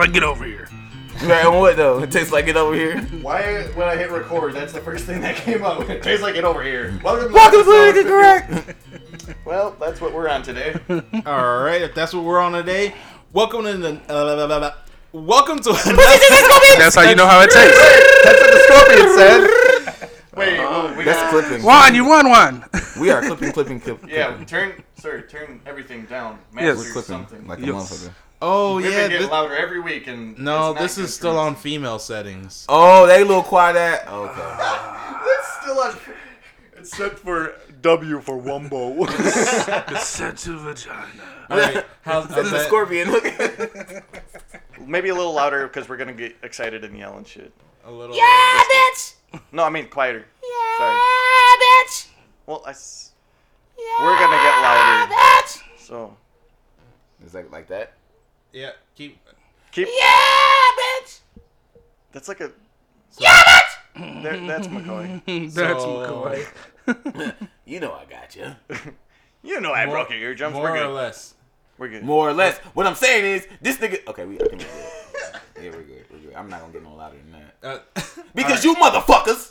It's like get over here. Right on what though? It tastes like it over here. Why, when I hit record, that's the first thing that came up. It tastes like it over here. Welcome to Welcome to Correct. Well, that's what we're on today. All right, if that's what we're on today, welcome to the uh, welcome to That's how you know how it tastes. That's what the scorpion said. Wait, oh, we That's got, clipping. One, you won one. We are clipping, clipping, clipping. Yeah, turn, sir, turn everything down. Yes. We're clipping something. like a Yes. motherfucker. Oh We've yeah, been getting thi- louder every week, and no, this is still on female settings. Oh, they little quiet at. Okay. It's still on. It's set for W for Wumbo. It's set to vagina. All right, how's, This how's is a scorpion. Maybe a little louder because we're gonna get excited and yell and shit. A little. Yeah, bitch. No, I mean quieter. Yeah, Sorry. bitch. Well, I. S- we're gonna get louder. Bitch. So Is that like that? Yeah, keep. keep. Yeah, bitch. That's like a. Yeah, bitch. There, that's McCoy. That's So- McCoy. You know I got you. You know I More- broke your eardrums. More We're or less. We're good. More or less. What I'm saying is, this nigga. Okay, we. I think we're good. Yeah, we're good. We're good. I'm not gonna get no louder than that. Uh, Because you motherfuckers.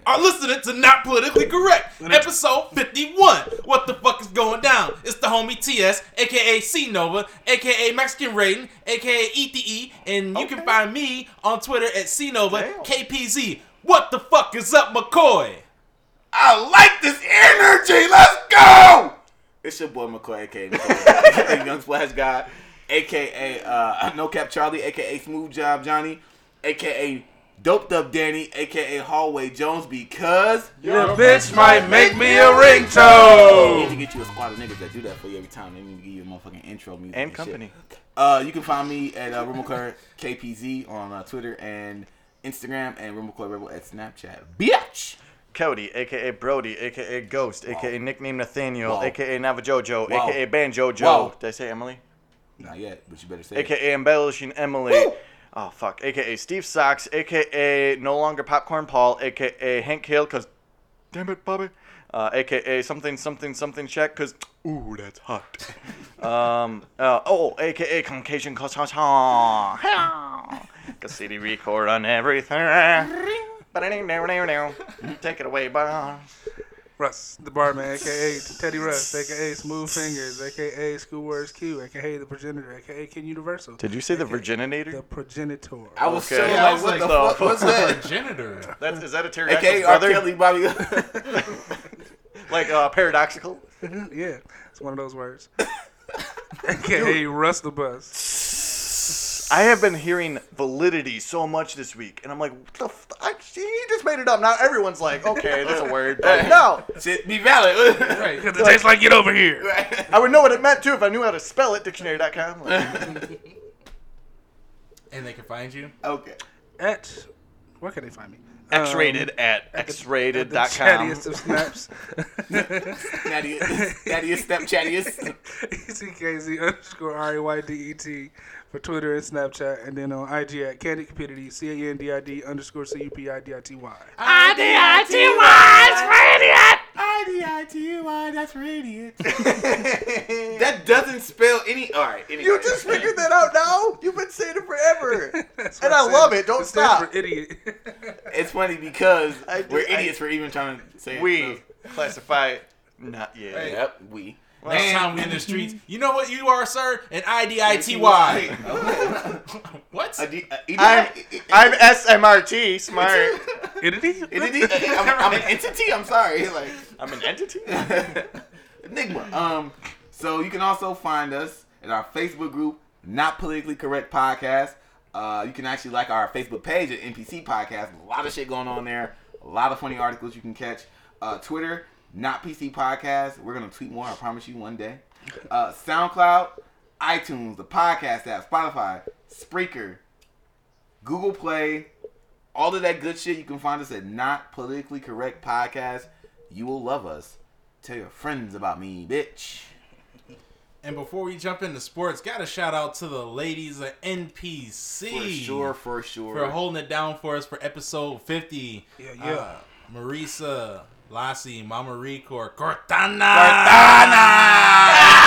are listening to Not Politically Correct, episode 51. What the fuck is going down? It's the homie TS, aka C Nova, aka Mexican Rating, aka ETE, and you can find me on Twitter at C Nova Damn. KPZ. What the fuck is up, McCoy? I like this energy. Let's go. It's your boy McCoy, aka McCoy, Young Splash Guy, aka uh, No Cap Charlie, aka Smooth Job Johnny, aka Doped Up Danny, aka Hallway Jones, because Your bitch might make me a I need to ringtone. get you a squad of niggas that do that for you every time. They need to give you a motherfucking intro music And shit. company. Uh, you can find me at uh, RemoClub KPZ on uh, Twitter and Instagram, and RemoClub Rebel at Snapchat. Bitch. Cody, aka Brody, aka Ghost, aka nickname Nathaniel, Wow. aka Navajojo, Wow. aka Banjo Joe. Wow. Did I say Emily? Not yet, but you better say it. aka embellishing Emily. Oh fuck. AKA Steve Socks. AKA no longer popcorn Paul. AKA Hank Hill. Cause damn it, Bobby. Uh, AKA something something something check. Cause ooh that's hot. um. Uh, oh. AKA Caucasian Cause CD record on everything. But I need now, now, now. Take it away, boss. Russ, the barman, aka Teddy Russ, aka Smooth Fingers, aka Schoolwords Q, aka the progenitor, aka King Universal. Did you say the Virginator? The progenitor. I was Okay. so Yeah, I like, was what like, the the fuck? What's that? Janitor. That's is that a pterodactyl AKA R. brother? Kelly, Bobby. Like uh, paradoxical? yeah, it's one of those words. aka Russ the Bus. I have been hearing validity so much this week, and I'm like, what the f- I, he just made it up. Now everyone's like, okay, that's a word. But no, Shit, be valid. Right. Because it tastes like get over here. I would know what it meant too if I knew how to spell it. Dictionary.com. Like, And they can find you. okay. At, where can they find me? X-rated Um, at the xrated.com. chattiest of snaps. Natty, nattiest, step chattiest. ECKZ underscore R-A-Y-D-E-T for Twitter and Snapchat. And then on IG at Candy Cupidity, C-A-N-D-I-D underscore C-U-P-I-D-I-T-Y. I-D-I-T-Y, that's radiant. that doesn't spell any. All right. Anyway. You just figured that out now? You've been saying it forever. And what I love it. Don't It stands stop. for idiot. It's funny because I do- we're I- idiots for even trying to say it. we classify not yet. Yep, we. Next time we in the streets, you know what you are, sir? An I D I T Y. What? A D- a E- I'm, I'm SMRT, smart. Idiot? Entity? I'm, I'm an entity. I'm sorry. Like I'm an entity? Enigma. Um. So you can also find us at our Facebook group, Not Politically Correct Podcast. Uh, you can actually like our Facebook page at NPC Podcast. A lot of shit going on there. A lot of funny articles you can catch. Uh, Twitter, Not PC Podcast. We're gonna tweet more. I promise you one day. Uh, SoundCloud, iTunes, the podcast app, Spotify, Spreaker, Google Play, all of that good shit. You can find us at Not Politically Correct Podcast. You will love us. Tell your friends about me, bitch. And before we jump into sports, got to shout out to the ladies of NPC. For sure, for sure. For holding it down for us for episode 50. Yeah, yeah. Uh, Marisa, Lassie, Mama Ricor, Cortana. you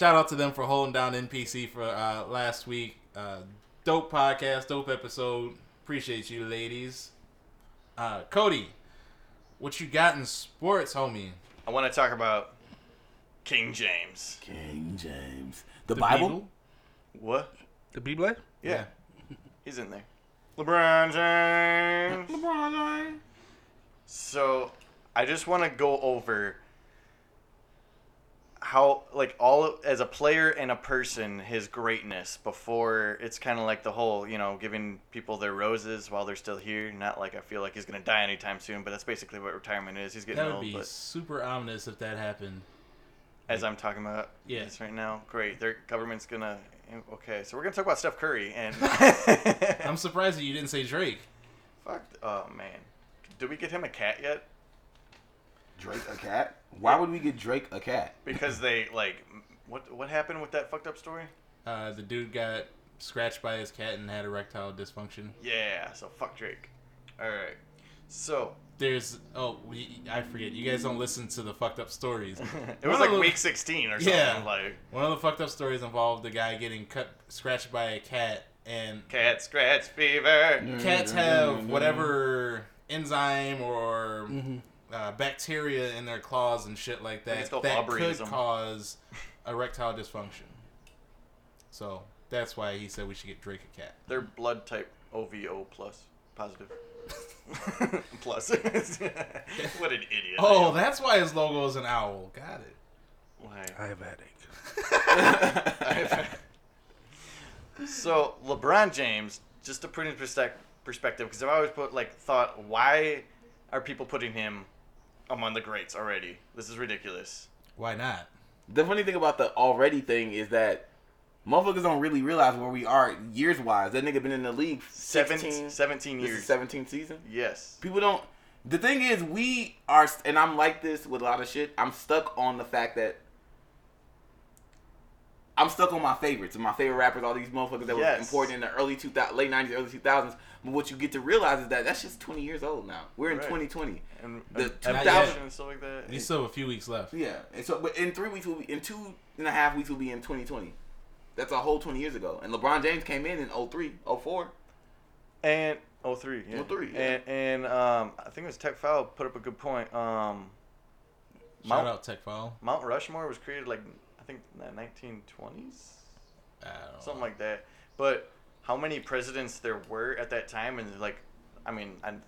shout out to them for holding down NPC for uh, last week. Uh, dope podcast, dope episode. Appreciate you, ladies. Uh, Cody, what you got in sports, homie? I want to talk about King James. King James. The, Bible. Beagle? What? The Bible? Blade? Yeah, he's in there. LeBron James. LeBron James. So, I just want to go over how, like, all as a player and a person, his greatness before it's kind of like the whole, you know, giving people their roses while they're still here. Not like I feel like he's gonna die anytime soon, but that's basically what retirement is. He's getting That would old, be super ominous if that happened. as I'm talking about Yeah. this right now, great. Their government's gonna. Eh, okay, so we're gonna talk about Steph Curry and. I'm surprised that you didn't say Drake. Fuck. Oh man, did we get him a cat yet? Drake a cat? Why would we get Drake a cat? Because they like, what what happened with that fucked up story? Uh, the dude got scratched by his cat and had erectile dysfunction. Yeah, so fuck Drake. All right, so There's oh we, I forget. You guys don't listen to the fucked up stories. it was One like the- week sixteen or something. Yeah. Like One of the fucked up stories involved the guy getting cut scratched by a cat and cat scratch fever. cats have whatever enzyme or Mm-hmm. Uh, bacteria in their claws and shit like think that it's called that could cause erectile dysfunction. So that's why he said we should get Drake a cat. They're blood type OVO plus positive. plus. what an idiot. Oh, that's why his logo is an owl. Got it. Why? I have a headache. So LeBron James, just to put in perspective, because I've always put like thought, why are people putting him among the greats already? This is ridiculous. Why not? The funny thing about the already thing is that motherfuckers don't really realize where we are years wise. That nigga been in the league 16, 17, 17 this years. is 17th season. Yes. People don't. The thing is, we are, and I'm like this with a lot of shit. I'm stuck on the fact that I'm stuck on my favorites and my favorite rappers. All these motherfuckers that Yes. were important in the early 2000, late 90s, early 2000s. But what you get to realize is that that's just 20 years old now. We're in Right. 2020. And, The and 2000 evolution and stuff like that. You still have a few weeks left. Yeah, and so but in three weeks, we'll be in two and a half weeks, we'll be in 2020. That's a whole 20 years ago. And LeBron James came in in 03, 04. And oh three, yeah. 03, yeah. And and um, I think it was Tech Foul put up a good point. Um, Shout Mount out Tech File. Mount Rushmore was created like I think in the nineteen twenties, I don't know. something like that. But how many presidents there were at that time, and like, I mean, and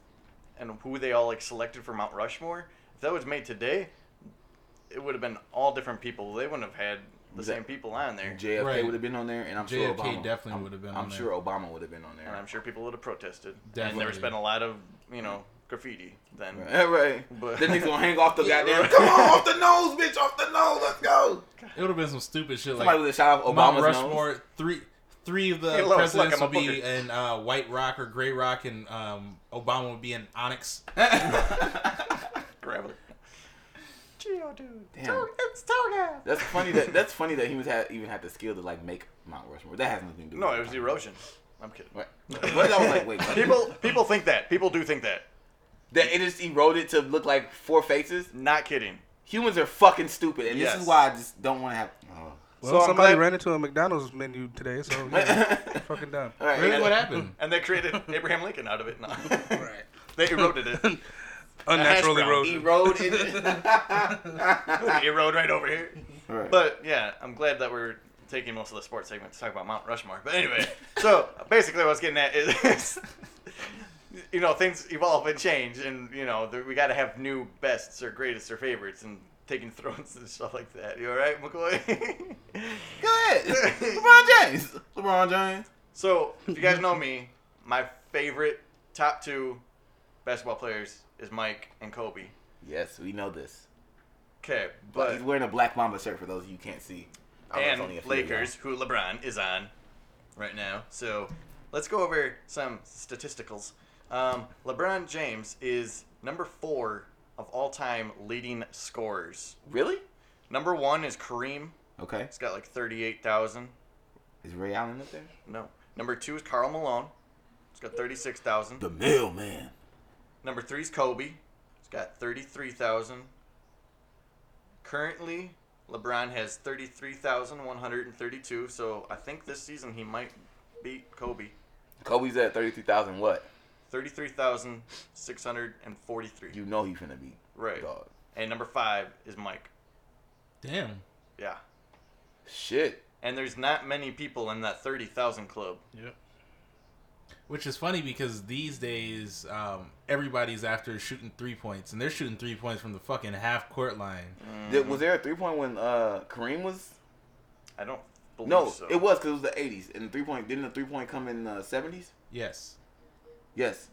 and who they all like selected for Mount Rushmore? If that was made today, it would have been all different people. They wouldn't have had the same people on there. JFK Right. would have been on there, and I'm sure Obama definitely would have been I'm on there. sure Obama would have been on there. And I'm sure people would have protested. And Definitely. there's been a lot of you know graffiti then. Right, right. But- Then he's gonna hang off the goddamn. right. Come on, off the nose, bitch, off the nose. Let's go. It would have been some stupid shit Somebody like would have shot off Mount Obama's Rushmore. nose. Three, three of the Hey, Lois, presidents look, I'm would be in uh, White Rock or Gray Rock, and um, Obama will be in Onyx. Gravel. Geo dude. Damn. It's Toga. That's funny that that's funny that he was had even had the skill to like make Mount Rushmore. That has nothing to do. No, with it was erosion. I'm kidding. Right. But I was like, wait, what? People people think that. People do think that. that it is eroded to look like four faces. Not kidding. Humans are fucking stupid, and this is why I just don't want to have. Oh. Well, So somebody glad- ran into a McDonald's menu today, so yeah, fucking dumb. All right, Really, what happened? And they created Abraham Lincoln out of it. No. Right. they eroded it. Unnatural brown. erosion. Eroded. Erode right over here. Right. But yeah, I'm glad that we're taking most of the sports segment to talk about Mount Rushmore. But anyway, so basically, what I was getting at is, you know, things evolve and change, and you know, we got to have new bests or greatest or favorites, and taking thrones and stuff like that. You all right, McCoy? Go ahead. LeBron James. LeBron James. so, if you guys know me, my favorite top two basketball players is Mike and Kobe. Yes, we know this. Okay, But but he's wearing a Black Mamba shirt for those of you who can't see. I don't know if and only a few of y'all. Lakers, who LeBron is on right now. So let's go over some statisticals. Um, LeBron James is number four of all time leading scorers. Really? Number one is Kareem. Okay. He's got like 38,000. Is Ray Allen up there? No. Number two is Karl Malone. He's got 36,000. The mailman. Number three is Kobe. He's got 33,000. Currently, LeBron has 33,132. So I think this season he might beat Kobe. Kobe's at thirty-three thousand. 33,643. You know he's gonna be Right. dog. And number five is Mike. Damn. Yeah. Shit. And there's not many people in that 30,000 club. Yep. Which is funny because these days um, everybody's after shooting three points, and they're shooting three points from the fucking half court line. Did, was there a three point when uh Kareem was? I don't believe No, so. it was because it was the eighties. And the three point didn't the three point come in the seventies? Yes, Yes.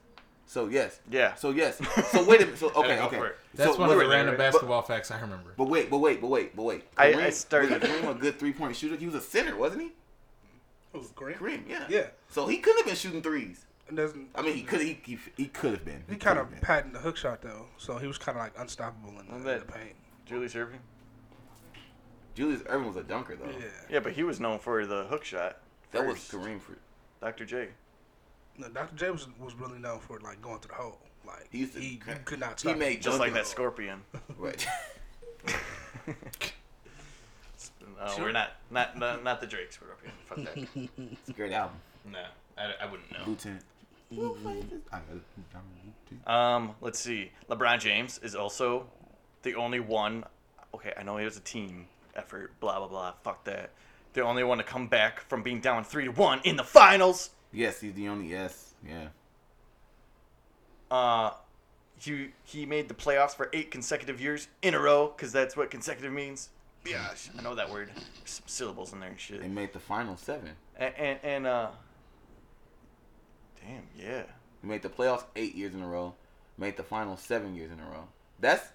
So yes. Yeah. So yes. So wait a minute. So okay, go okay. that's so, one of the random wait, wait. basketball facts I remember. But wait, but wait, but wait, but wait. I- Kareem, I started- Was Kareem a good three point shooter? He was a center, wasn't he? Who's Green? Kareem, yeah. Yeah. So he couldn't have been shooting threes. I mean, he could. He he, he could have been. he could kind of been. patented the hook shot though, so he was kind of like unstoppable in the, in That- the paint. Julius Erving? Julius Erving was a dunker though. Yeah. Yeah, but he was known for the hook shot. That was. Kareem for. Dr. J. No, Dr. J was, was really known for like going to the hole. Like He used to- he, you could not he made. Just like Duncan. that scorpion. Right. No, Sure. we're not, not not not the up here. Fuck that. it's a great album. No, I, I wouldn't know. Lieutenant. Um, let's see. LeBron James is also the only one. Okay, I know it was a team effort. Blah blah blah. Fuck that. The only one to come back from being down three to one in the finals. Yes, he's the only yes. Yeah. Uh, he he made the playoffs for eight consecutive years in a row because that's what consecutive means. Gosh, I know that word. There's some syllables in there and shit. They made the final seven. And and, and uh, damn yeah. He made the playoffs eight years in a row. Made the final seven years in a row. That's.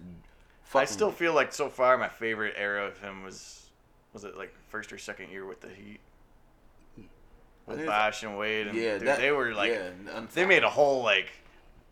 I still feel like so far my favorite era of him was was it like first or second year with the Heat with it's- and Wade and Yeah, dude, that, they were like yeah, they made a whole like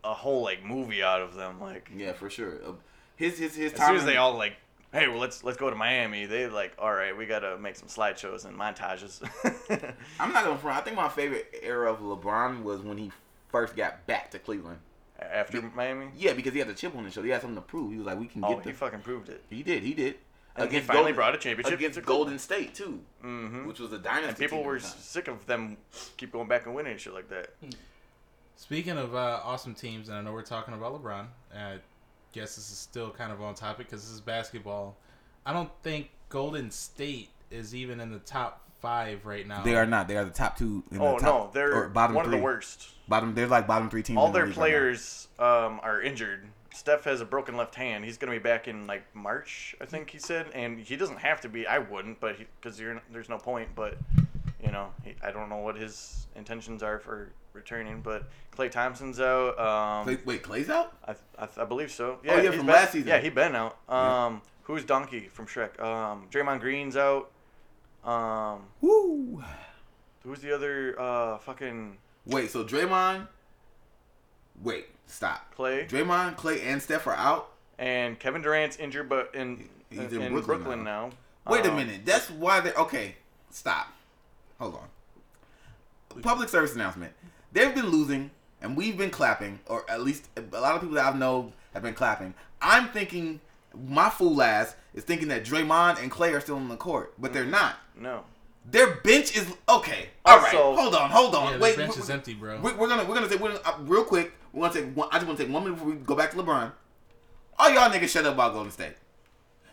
a whole like movie out of them like Yeah, for sure. Uh, His his his as soon as they all like hey well let's let's go to Miami they like all right we gotta make some slideshows and montages I'm not gonna front. I think my favorite era of LeBron was when he first got back to Cleveland. after Miami Yeah, because he had the chip on his shoulder. He had something to prove. He was like, we can oh get he the. fucking proved it He did. He did. And he finally brought a championship against to Golden State too, hmm which was a dynasty. and people team were sick of them keep going back and winning and shit like that Speaking of uh, awesome teams, and I know we're talking about LeBron. I guess this is still kind of on topic because this is basketball. I don't think Golden State is even in the top five right now. They are not. They are the top two. In oh the top, no they're or bottom one three. of the worst Bottom. They're like bottom three teams. all in the their league right players um, are injured. Steph has a broken left hand. He's gonna be back in like March, I think he said, and he doesn't have to be. I wouldn't, but because there's no point. But you know, he, I don't know what his intentions are for returning. But Klay Thompson's out. Um, Wait, wait, Klay's out. I, I, I believe so. Oh, yeah, he's from been- last season. Yeah, he been out. Yeah. Um, who's Donkey from Shrek? Um, Draymond Green's out. Um, Woo. who's the other? Uh, fucking Wait, so Draymond. Wait, stop. Klay Draymond, Klay, and Steph are out. and Kevin Durant's injured, but in He's in, in Brooklyn, Brooklyn now. Wait a Um, minute. That's why they're okay. Stop. Hold on. Public service announcement. They've been losing, and we've been clapping, or at least a lot of people that I know have been clapping. I'm thinking, my fool ass is thinking that Draymond and Klay are still on the court, but they're not. No. Their bench is okay. All right, Also- hold on, hold on. Yeah, Wait, the bench we- is empty, bro. we- We're, gonna we're gonna say we're gonna, uh, real quick. We want to take one. I just want to take one minute before we go back to LeBron. All y'all niggas shut up about Golden State.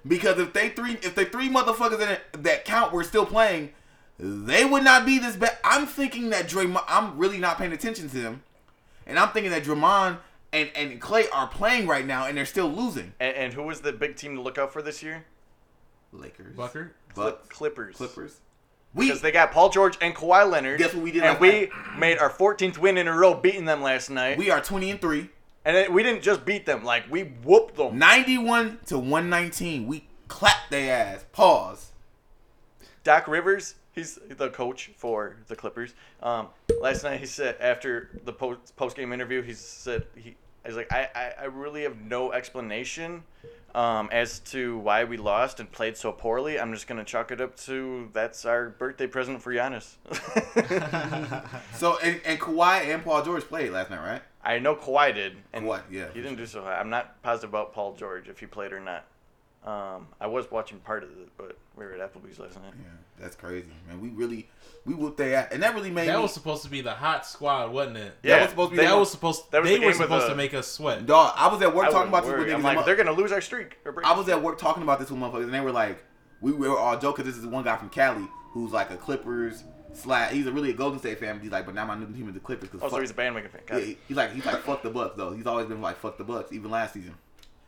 Because if they three if the three motherfuckers in it that count were still playing, they would not be this bad. I'm thinking that Draymond. I'm really not paying attention to them, and I'm thinking that Draymond and and Klay are playing right now, and they're still losing. And, and who was the big team to look out for this year? Lakers, Bucker. Bucks, Clippers. Clippers. We Because they got Paul George and Kawhi Leonard. Guess what we did And we made our 14th win in a row, beating them last night. we are 20 and three. and it, we didn't just beat them; like we whooped them. 91 to 119. We clapped their ass. Pause. Doc Rivers, he's the coach for the Clippers. Um, last night he said after the post post game interview, he said he he's like I, I, I really have no explanation um, as to why we lost and played so poorly. I'm just gonna chalk it up to that's our birthday present for Giannis. So and, and Kawhi and Paul George played last night, right? I know Kawhi did, and Kawhi, yeah, he didn't do so high. I'm not positive about Paul George if he played or not. Um, I was watching part of it, but we were at Applebee's last night. Yeah, that's crazy, man. We really we whooped they ass, and that really made That me. was supposed to be the hot squad, wasn't it? that Yeah, was supposed to be That the- was supposed. that was they the were supposed the- to make us sweat. Dog, I was at work I talking about wouldn't this with niggas. I'm like, they're gonna lose our streak. Or break I was at work talking about this with motherfuckers, and they were like, we were all joking. This is one guy from Cali who's like a Clippers slash. He's a really a Golden State fan. But he's like, but now my new team is the Clippers. Cause Oh, so he's a bandwagon fan. Yeah, he- he's like he's like fuck the Bucks though. He's always been like fuck the Bucks, even last season.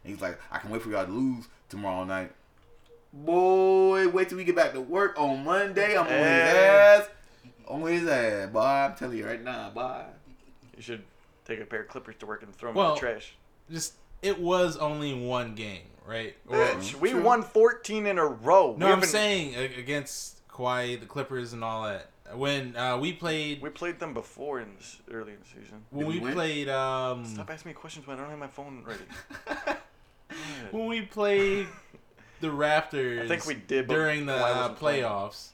And he's like, I can wait for y'all to lose tomorrow night. Boy, wait till we get back to work on Monday. I'm on his Hey. ass. On his ass, boy. I'm telling you right now, boy. You should take a pair of clippers to work and throw them Well, in the trash. Just it was only one game, right? Or- Bitch, we true. won 14 in a row. no, we I'm haven't- saying against Kawhi, the Clippers, and all that. When uh, we played, we played them before in this, early in the season. when Did we we win? played, um, Stop asking me questions when I don't have my phone ready. when we played the Raptors, I think we did, during the uh, wasn't playing. playoffs.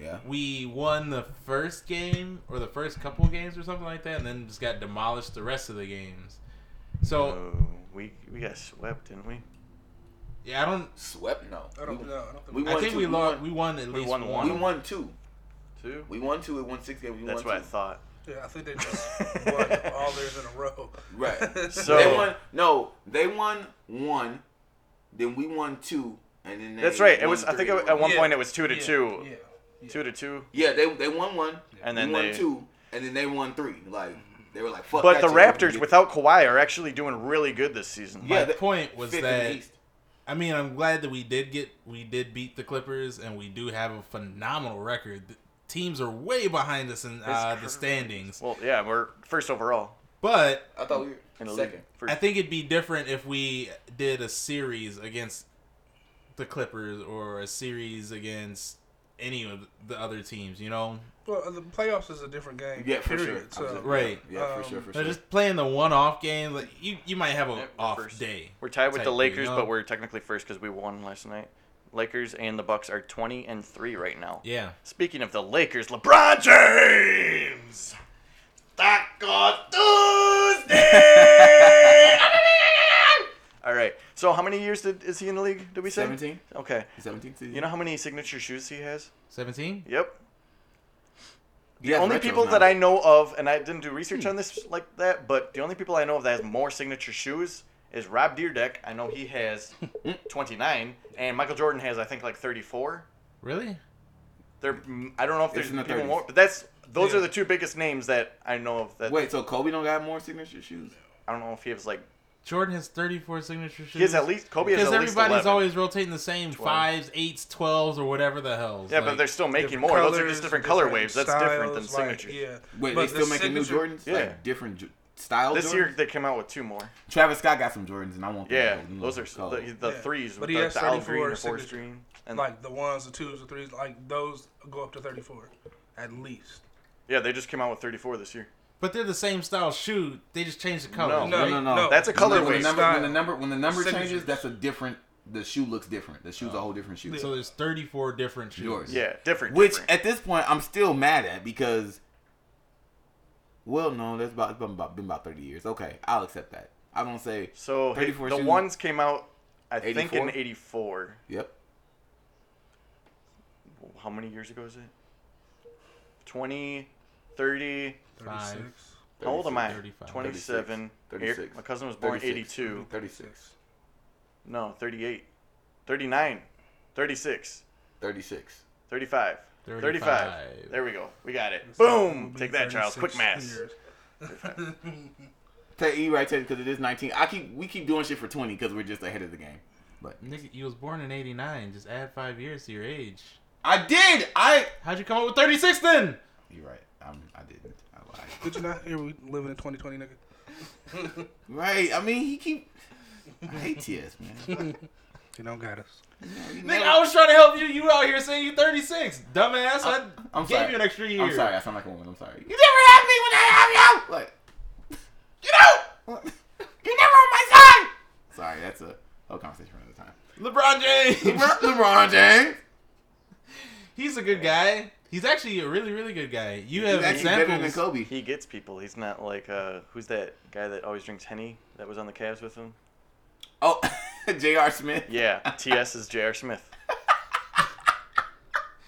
Yeah. We won the first game or the first couple games or something like that, and then just got demolished the rest of the games. So Oh, we we got swept, didn't we? yeah, I don't. Swept? No. I don't know. I don't think We I think two. we We lost. We won at we least won one. one. We won two. Two. We won two. We won six games. We That's won what I thought. Yeah, I think they just won all theirs in a row. Right. So- they won. No, they won one. Then we won two, and then they That's right. It won was. I think it, at one Yeah. point it was two to Yeah, two. Yeah. Two to two. Yeah, they they won one, And then won they- two, and then they won three. Like they were like, fuck. But that the shit, we're gonna Raptors without Kawhi are actually doing really good this season. Yeah, My they- point was fifth in the that I mean I'm glad that we did get we did beat the Clippers and we do have a phenomenal record. The teams are way behind us in uh, the standings, Well, yeah, we're first overall but I thought we were in the second. league. I think it'd be different if we did a series against the Clippers or a series against any of the other teams. You know, Well, the playoffs is a different game. Yeah, for period. sure. So, Right. Yeah, for Um, sure, for So sure. just playing the one-off game, like you, you might have a Yeah, off first. day. We're tied with the thing, Lakers, you know? but we're technically first because we won last night. Lakers and the Bucks are 20 and 3 right now. Yeah. Speaking of the Lakers, LeBron James! Taco Tuesday! All right. So how many years did, is he in the league, did we say? Seventeen. Okay. Seventeen season. You know how many signature shoes he has? Seventeen. Yep. The has only people now. that I know of, and I didn't do research on this like that, but the only people I know of that has more signature shoes is Rob Dyrdek. I know he has 29, and Michael Jordan has I think like 34. Really? There, I don't know if there's in the people 30s. more, but that's those Yeah. are the two biggest names that I know of. That Wait, so Kobe don't got more signature shoes? I don't know if he has like Jordan has thirty-four signature shoes. he has at least Kobe has because at least everybody's always rotating the same 12. fives, eights, twelves, or whatever the hell. yeah, but they're still making different more. Those are just different color different waves. That's different than signature. like, yeah. Wait, But they the still making new Jordans? Yeah. Like different J- style This Jordans? year they came out with two more. Travis Scott got some Jordans, and I want them. Yeah, You know, those are cold. the, the Yeah. threes But with he the, has the olive 34 green or forest signature- green. And Like the ones, the twos, the threes, like those go up to 34 at least. yeah, they just came out with 34 this year. But they're the same style shoe. They just changed the color. No. No, no, no. No. That's a When color when the number, when the number when the number Signatures. changes, that's a different. The shoe looks different. The shoe's a whole different shoe. So there's 34 different shoes. Yours. Yeah, different. Which different. at this point I'm still mad at because. Well, no, that's about it's been about been about thirty years. Okay, I'll accept that. I don't say. so 34 the shoes. ones came out, I think in '84. Yep. How many years ago is it? 20, 30. 36. How old am I? 35. 27. 36. Here- My cousin was born 36. 82. Thirty-six. No, 38. 39. 36. Thirty-six. 35. 35. 35. There we go. We got it. So Boom. Take that, Charles. Quick math. Take you right because it is nineteen. I keep we keep doing shit for twenty because we're just ahead of the game. But Nigga, you was born in 89. Just add five years to your age. I did. I. How'd you come up with 36 then? You're right. I'm, I didn't. I lied. Did you not hear we living in 2020, nigga? Right. I mean, he keep. I hate TS, man. You don't got us. Nigga, never- I was trying to help you. You out here saying you 36. Dumbass. I, I'm gave sorry. you an extra year. I'm sorry. I sound like a woman. I'm sorry. You never have me when I have you. Like, get out. You're never on my side. Sorry, that's a whole conversation for another time. LeBron James. LeBron James. He's a good guy. He's actually a really, really good guy. You He's have actually better than. Kobe. He gets people. He's not like uh, who's that guy that always drinks henny that was on the Cavs with him? Oh, J.R. Smith. Yeah, TS is J.R. Smith.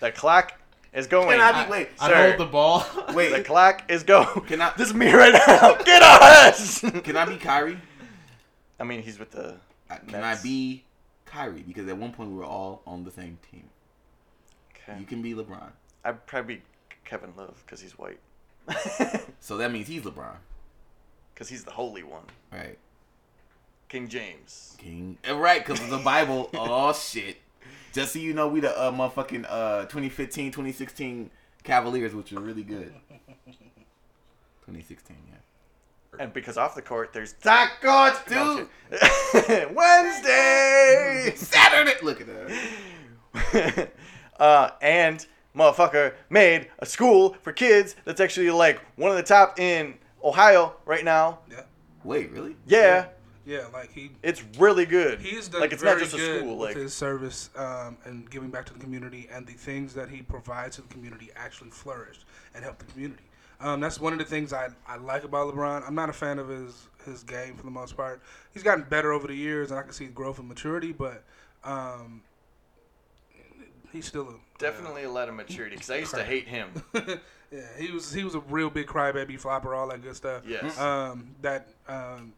the clock is going. Can I be wait? I Sir. hold the ball. Wait, the clock is go. Can I- This is me right now. Get us. can I be Kyrie? I mean, he's with the. Uh, Can I be Kyrie? Because at one point we were all on the same team. Okay. You can be LeBron. I'd probably be Kevin Love because he's white. So that means he's LeBron, Because he's the holy one. right? King James. King. Uh, Right, because of the Bible. oh shit. Just so you know, we the uh, motherfucking uh, 2015, 2016 Cavaliers, which were really good. 2016, yeah. And because off the court, there's tacos, Dude. dude. Wednesday. Saturday. Look at that. uh, and motherfucker made a school for kids that's actually like one of the top in Ohio right now. Yeah, Wait, really? Yeah, yeah. Like he it's really good. he's done like it's very not just a school. with Like his service um, and giving back to the community, and the things that he provides to the community actually flourish and help the community. Um, that's one of the things I, I like about LeBron. I'm not a fan of his his game for the most part. He's gotten better over the years, and I can see growth and maturity, but um, he's still a definitely a lot of maturity. Because I used to hate him. yeah, he was he was a real big crybaby flopper, all that good stuff. Yes. Um, that um,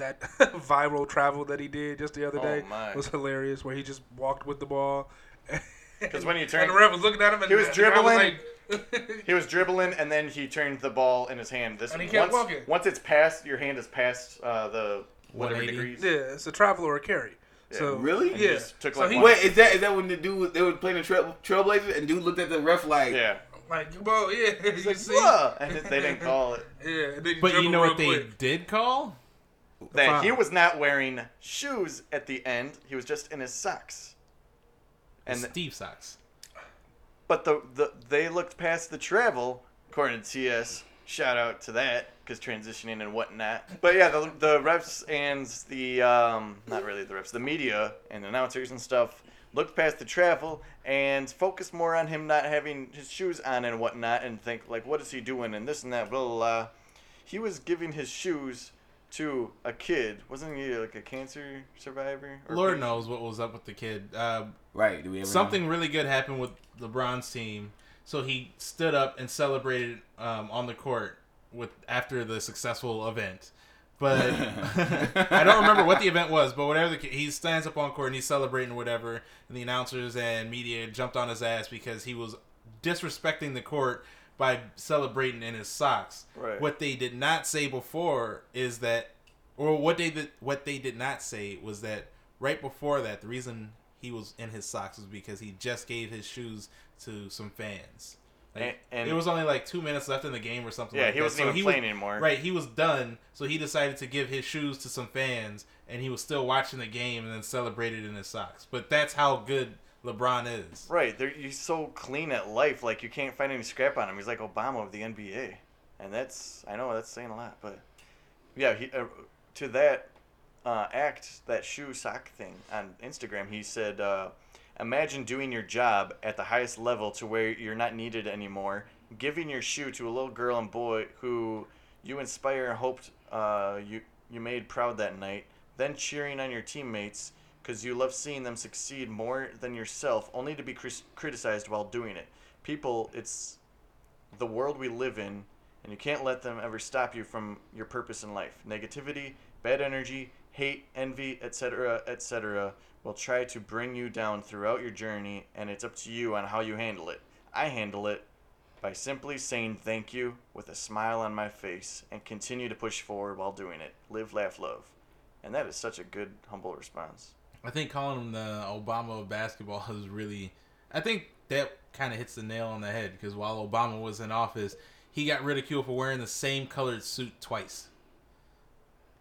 that viral travel that he did just the other Oh, day my. was hilarious, where he just walked with the ball. Because when you and the ref was looking at him, and He was the guy dribbling. like- He was dribbling and then he turned the ball in his hand. This And he kept once, walking. once it's past, your hand is past uh, the whatever degrees. yeah, it's a travel or a carry. So Really? And he Yeah. just took So like he- one- Wait, is that is that when the dude they were playing the trail, Trailblazers and dude looked at the ref like, Yeah. like, well, yeah, you He's like, see, and they didn't call it. yeah. And then he But you know real what they did call? That he was not wearing shoes at the end. He was just in his socks. And Steve socks. but the, the they looked past the travel, according to TS. Shout out to that because transitioning and whatnot. But yeah, the, the refs and the um, not really the refs, the media and announcers and stuff looked past the travel and focused more on him not having his shoes on and whatnot, and think like, what is he doing and this and that, blah blah. blah. He was giving his shoes to a kid. Wasn't he like a cancer survivor? or Lord patient? knows what was up with the kid. Uh, right? Do we ever know? something really good happened with LeBron's team, so he stood up and celebrated um, on the court with after the successful event. But I don't remember what the event was. But whatever, the, he stands up on court and he's celebrating whatever, and the announcers and media jumped on his ass because he was disrespecting the court by celebrating in his socks. Right. What they did not say before is that, or what they did, what they did not say was that right before that, the reason he was in his socks was because he just gave his shoes to some fans. Like, And- and- it was only like two minutes left in the game or something. Yeah, like he wasn't So even he playing was, anymore. Right, he was done, so he decided to give his shoes to some fans, and he was still watching the game and then celebrated in his socks. But that's how good LeBron is. Right, they're, he's so clean at life. Like you can't find any scrap on him. He's like Obama of the NBA, and that's I know that's saying a lot, but yeah, he uh, to that uh, act that shoe sock thing on Instagram. He said, uh, "Imagine doing your job at the highest level to where you're not needed anymore, giving your shoe to a little girl and boy who you inspire and hoped uh, you you made proud that night, then cheering on your teammates." Because you love seeing them succeed more than yourself, only to be cris- criticized while doing it. People, it's the world we live in, and you can't let them ever stop you from your purpose in life. Negativity, bad energy, hate, envy, etc., etc., will try to bring you down throughout your journey, and it's up to you on how you handle it. I handle it by simply saying thank you with a smile on my face and continue to push forward while doing it. Live, laugh, love. And that is such a good, humble response. I think calling him the Obama of basketball is really. I think that kind of hits the nail on the head because while Obama was in office, he got ridiculed for wearing the same colored suit twice.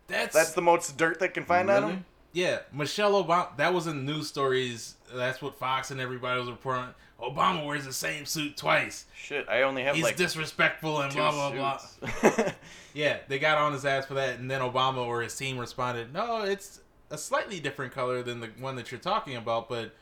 That's, That's the most dirt they can find on him? yeah. Michelle Obama. That was in news stories. That's what Fox and everybody was reporting. Obama wears the same suit twice. Shit, I only have like. He's like disrespectful and blah blah blah. Yeah, they got on his ass for that, and then Obama or his team responded, "No, it's a slightly different color than the one that you're talking about, but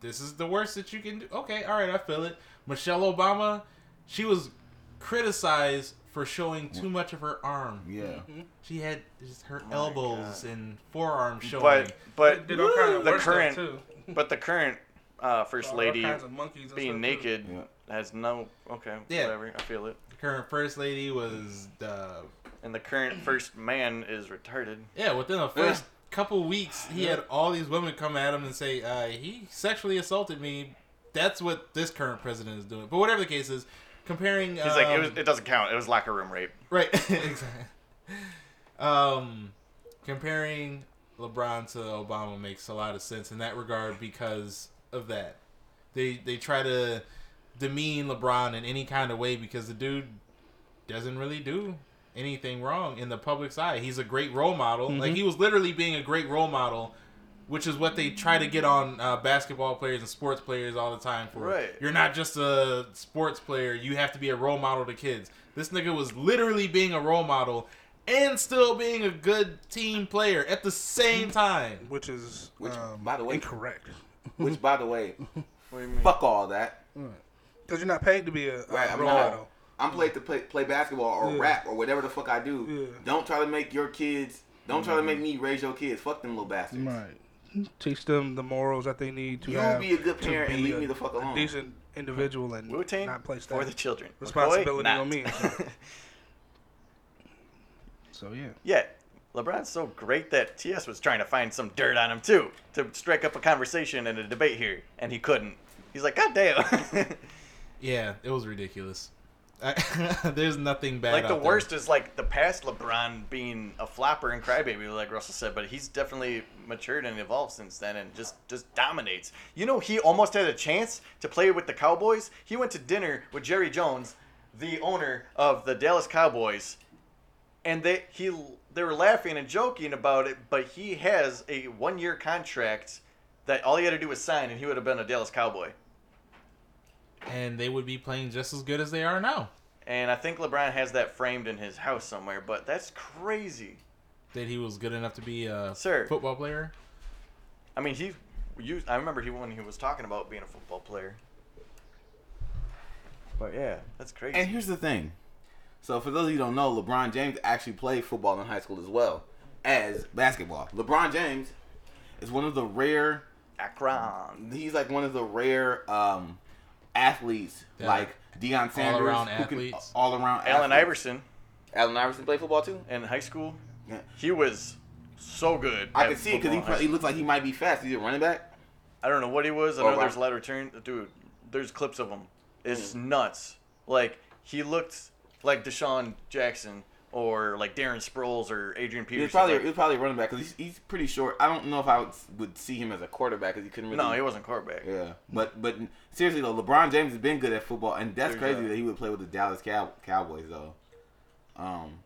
this is the worst that you can do. Okay, all right, I feel it. Michelle Obama, she was criticized for showing too much of her arm. Yeah. She had just her my elbows and forearms showing. But but Did all kind of the current too. but the current uh, first All lady kinds of being stuff, naked Yeah. has no okay Yeah. whatever I feel it. the current first lady was uh, And the current first man is retarded. Yeah, within the first couple weeks, he had all these women come at him and say, uh, he sexually assaulted me. That's what this current president is doing. But whatever the case is, comparing. He's like it um, was it doesn't count. It was locker room rape. Right, exactly. Um, comparing LeBron to Obama makes a lot of sense in that regard because of that. They they try to demean LeBron in any kind of way because the dude doesn't really do anything wrong in the public's eye. He's a great role model. Like he was literally being a great role model, which is what they try to get on uh, basketball players and sports players all the time for. Right. You're not just a sports player. You have to be a role model to kids. This nigga was literally being a role model and still being a good team player at the same time. which is Which, um, by the way- incorrect. Which, by the way, What do you mean? fuck all that. Because you're not paid to be a, a Right, I'm role not. model. I'm paid to play, play basketball or Yeah. rap or whatever the fuck I do. Yeah. Don't try to make your kids. Don't try to mm-hmm. make me raise your kids. Fuck them little bastards. Right. Teach them the morals that they need to You have. be a good parent and leave a- me the fuck alone. decent individual and Wu Tang not place for the children. responsibility McCoy, on me. not. So, so yeah. yeah, LeBron's so great that TS was trying to find some dirt on him too to strike up a conversation and a debate here, and he couldn't. He's like, God damn. Yeah, it was ridiculous. There's nothing bad. like the there. worst is like the past LeBron being a flopper and crybaby, like Russell said, but he's definitely matured and evolved since then, and just just dominates. You know, he almost had a chance to play with the Cowboys. He went to dinner with Jerry Jones, the owner of the Dallas Cowboys, and they he they were laughing and joking about it, but he has a one year contract that all he had to do was sign, and he would have been a Dallas Cowboy. And they would be playing just as good as they are now. And I think LeBron has that framed in his house somewhere, but that's crazy. That he was good enough to be a Sir. football player. I mean, he used. I remember he when he was talking about being a football player. But yeah, that's crazy. And here's the thing. So for those of you who don't know, LeBron James actually played football in high school as well as basketball. LeBron James is one of the rare. Akron. He's like one of the rare um, athletes, Yeah. like Deion Sanders, All-around who can- athletes. all around. Allen athletes. Iverson Allen Iverson played football too. in high school, Yeah. he was so good. I at can see it because he, football in high pro- he looks like he might be fast. He's a running back. I don't know what he was. I Oh, know there's wow. a lot of return. Dude, there's clips of him. It's Mm. nuts. Like he looked like DeSean Jackson or like Darren Sproles or Adrian Peterson. probably Like- he probably running back because he's, he's pretty short. I don't know if I would, would see him as a quarterback because he couldn't really. no, he wasn't quarterback. Yeah, but but seriously though, LeBron James has been good at football, and that's There's crazy a- that he would play with the Dallas Cow- Cowboys though. Um,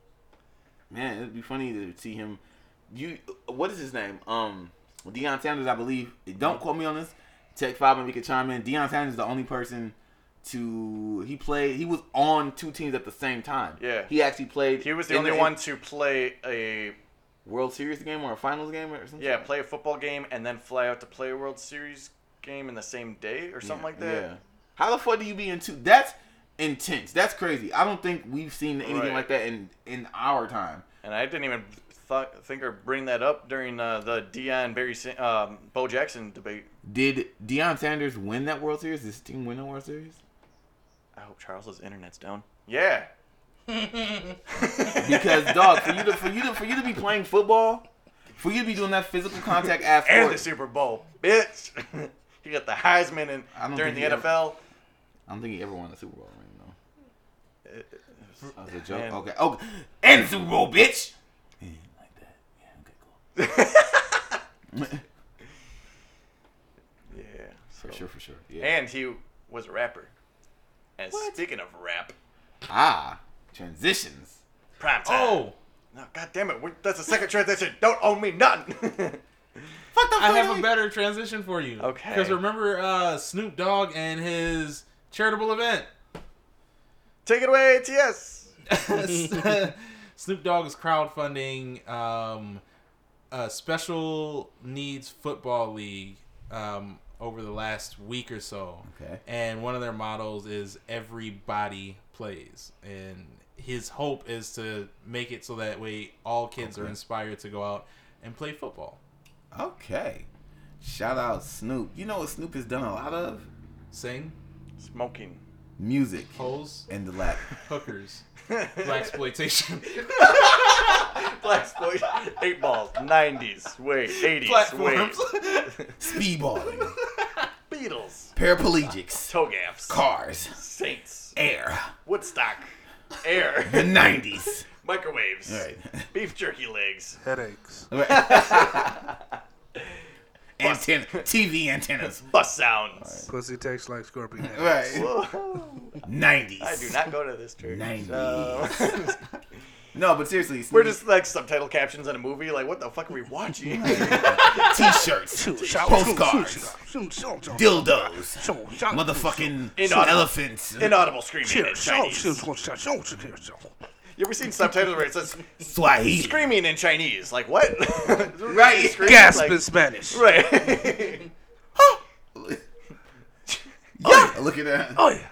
man, it'd be funny to see him. You, what is his name? Um, Deion Sanders, I believe. Don't quote me on this. Tech five and we can chime in. Deion Sanders is the only person to he played. He was on two teams at the same time. Yeah. he actually played. He was the only one to play a World Series game or a Finals game or something. yeah play a football game and then fly out to play a World Series game in the same day or something like that. Yeah. How the fuck do you be in two? That's intense. That's crazy. I don't think we've seen anything Right. like that in in our time. And I didn't even th- think or bring that up during uh, the Dion Barry um, Bo Jackson debate. Did Deion Sanders win that World Series? Did his team win the World Series? I hope Charles's internet's down. Yeah. Because dog, for you to for you to for you to be playing football, for you to be doing that physical contact ass and the Super Bowl, bitch. he got the Heisman and I don't during the think he ever- NFL. I don't think he ever won the Super Bowl ring though. Uh, that was a joke. Man. Okay. Oh, and Super Bowl, bitch. Yeah, like that. Yeah. Okay. Cool. Yeah. So. for sure. For sure. Yeah. And he was a rapper. And What? speaking of rap, ah, transitions. prime time. Oh, no, God damn it! we that's the second transition. Don't owe me nothing. Fuck the I have fuck a better transition for you. Okay. Because remember uh, Snoop Dogg and his charitable event. Take it away, TS. Snoop Dogg is crowdfunding um, a special needs football league um, over the last week or so. Okay. And one of their models is everybody plays, and his hope is to make it so that way all kids are inspired to go out and play football. Okay. Shout out Snoop. You know what Snoop has done a lot of? Sing, Smoking. Music pose, and the lap. hookers, black exploitation, Black exploitation. Eight balls. 90s. Wait. 80s. platforms. Wait. Speedballing. Beatles. Paraplegics. Toe gaps. Cars. Saints. Air. Woodstock. Air. The 90s. Microwaves. All right. Beef jerky legs. Headaches. Antenna, TV antennas. Bus sounds. Pussy tastes like scorpion. Right. Whoa. 90s. I do not go to this church. 90s. So- No, but seriously, We're just like subtitle captions on a movie. Like, what the fuck are we watching? t-shirts, postcards, dildos, motherfucking elephants, Inaudible screaming in Chinese. You ever seen subtitles where it says Swahili. screaming in Chinese? Like what? Right. Screaming, Gasp like- in Spanish. Right. Yeah, look at that. Oh yeah.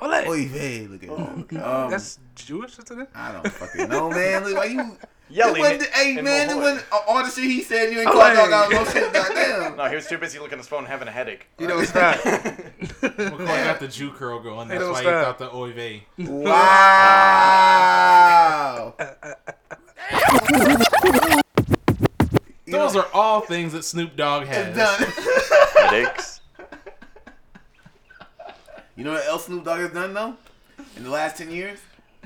Ole. Oy vey, look at that. Um, That's Jewish, isn't it? I don't fucking know, man. Look, why you Yelling It wasn't, in- hey in man, it Malloy. wasn't all the shit he said. You ain't Oh, called dog out no shit. Goddamn. No, he was too busy looking at his phone having a headache. You don't stop. McCoy got the Jew curl going. That's why stop. he thought the oy vey. Wow. You know, Those are all things that Snoop Dogg has. done. Headaches. You know what else Snoop Dogg has done though? In the last ten years,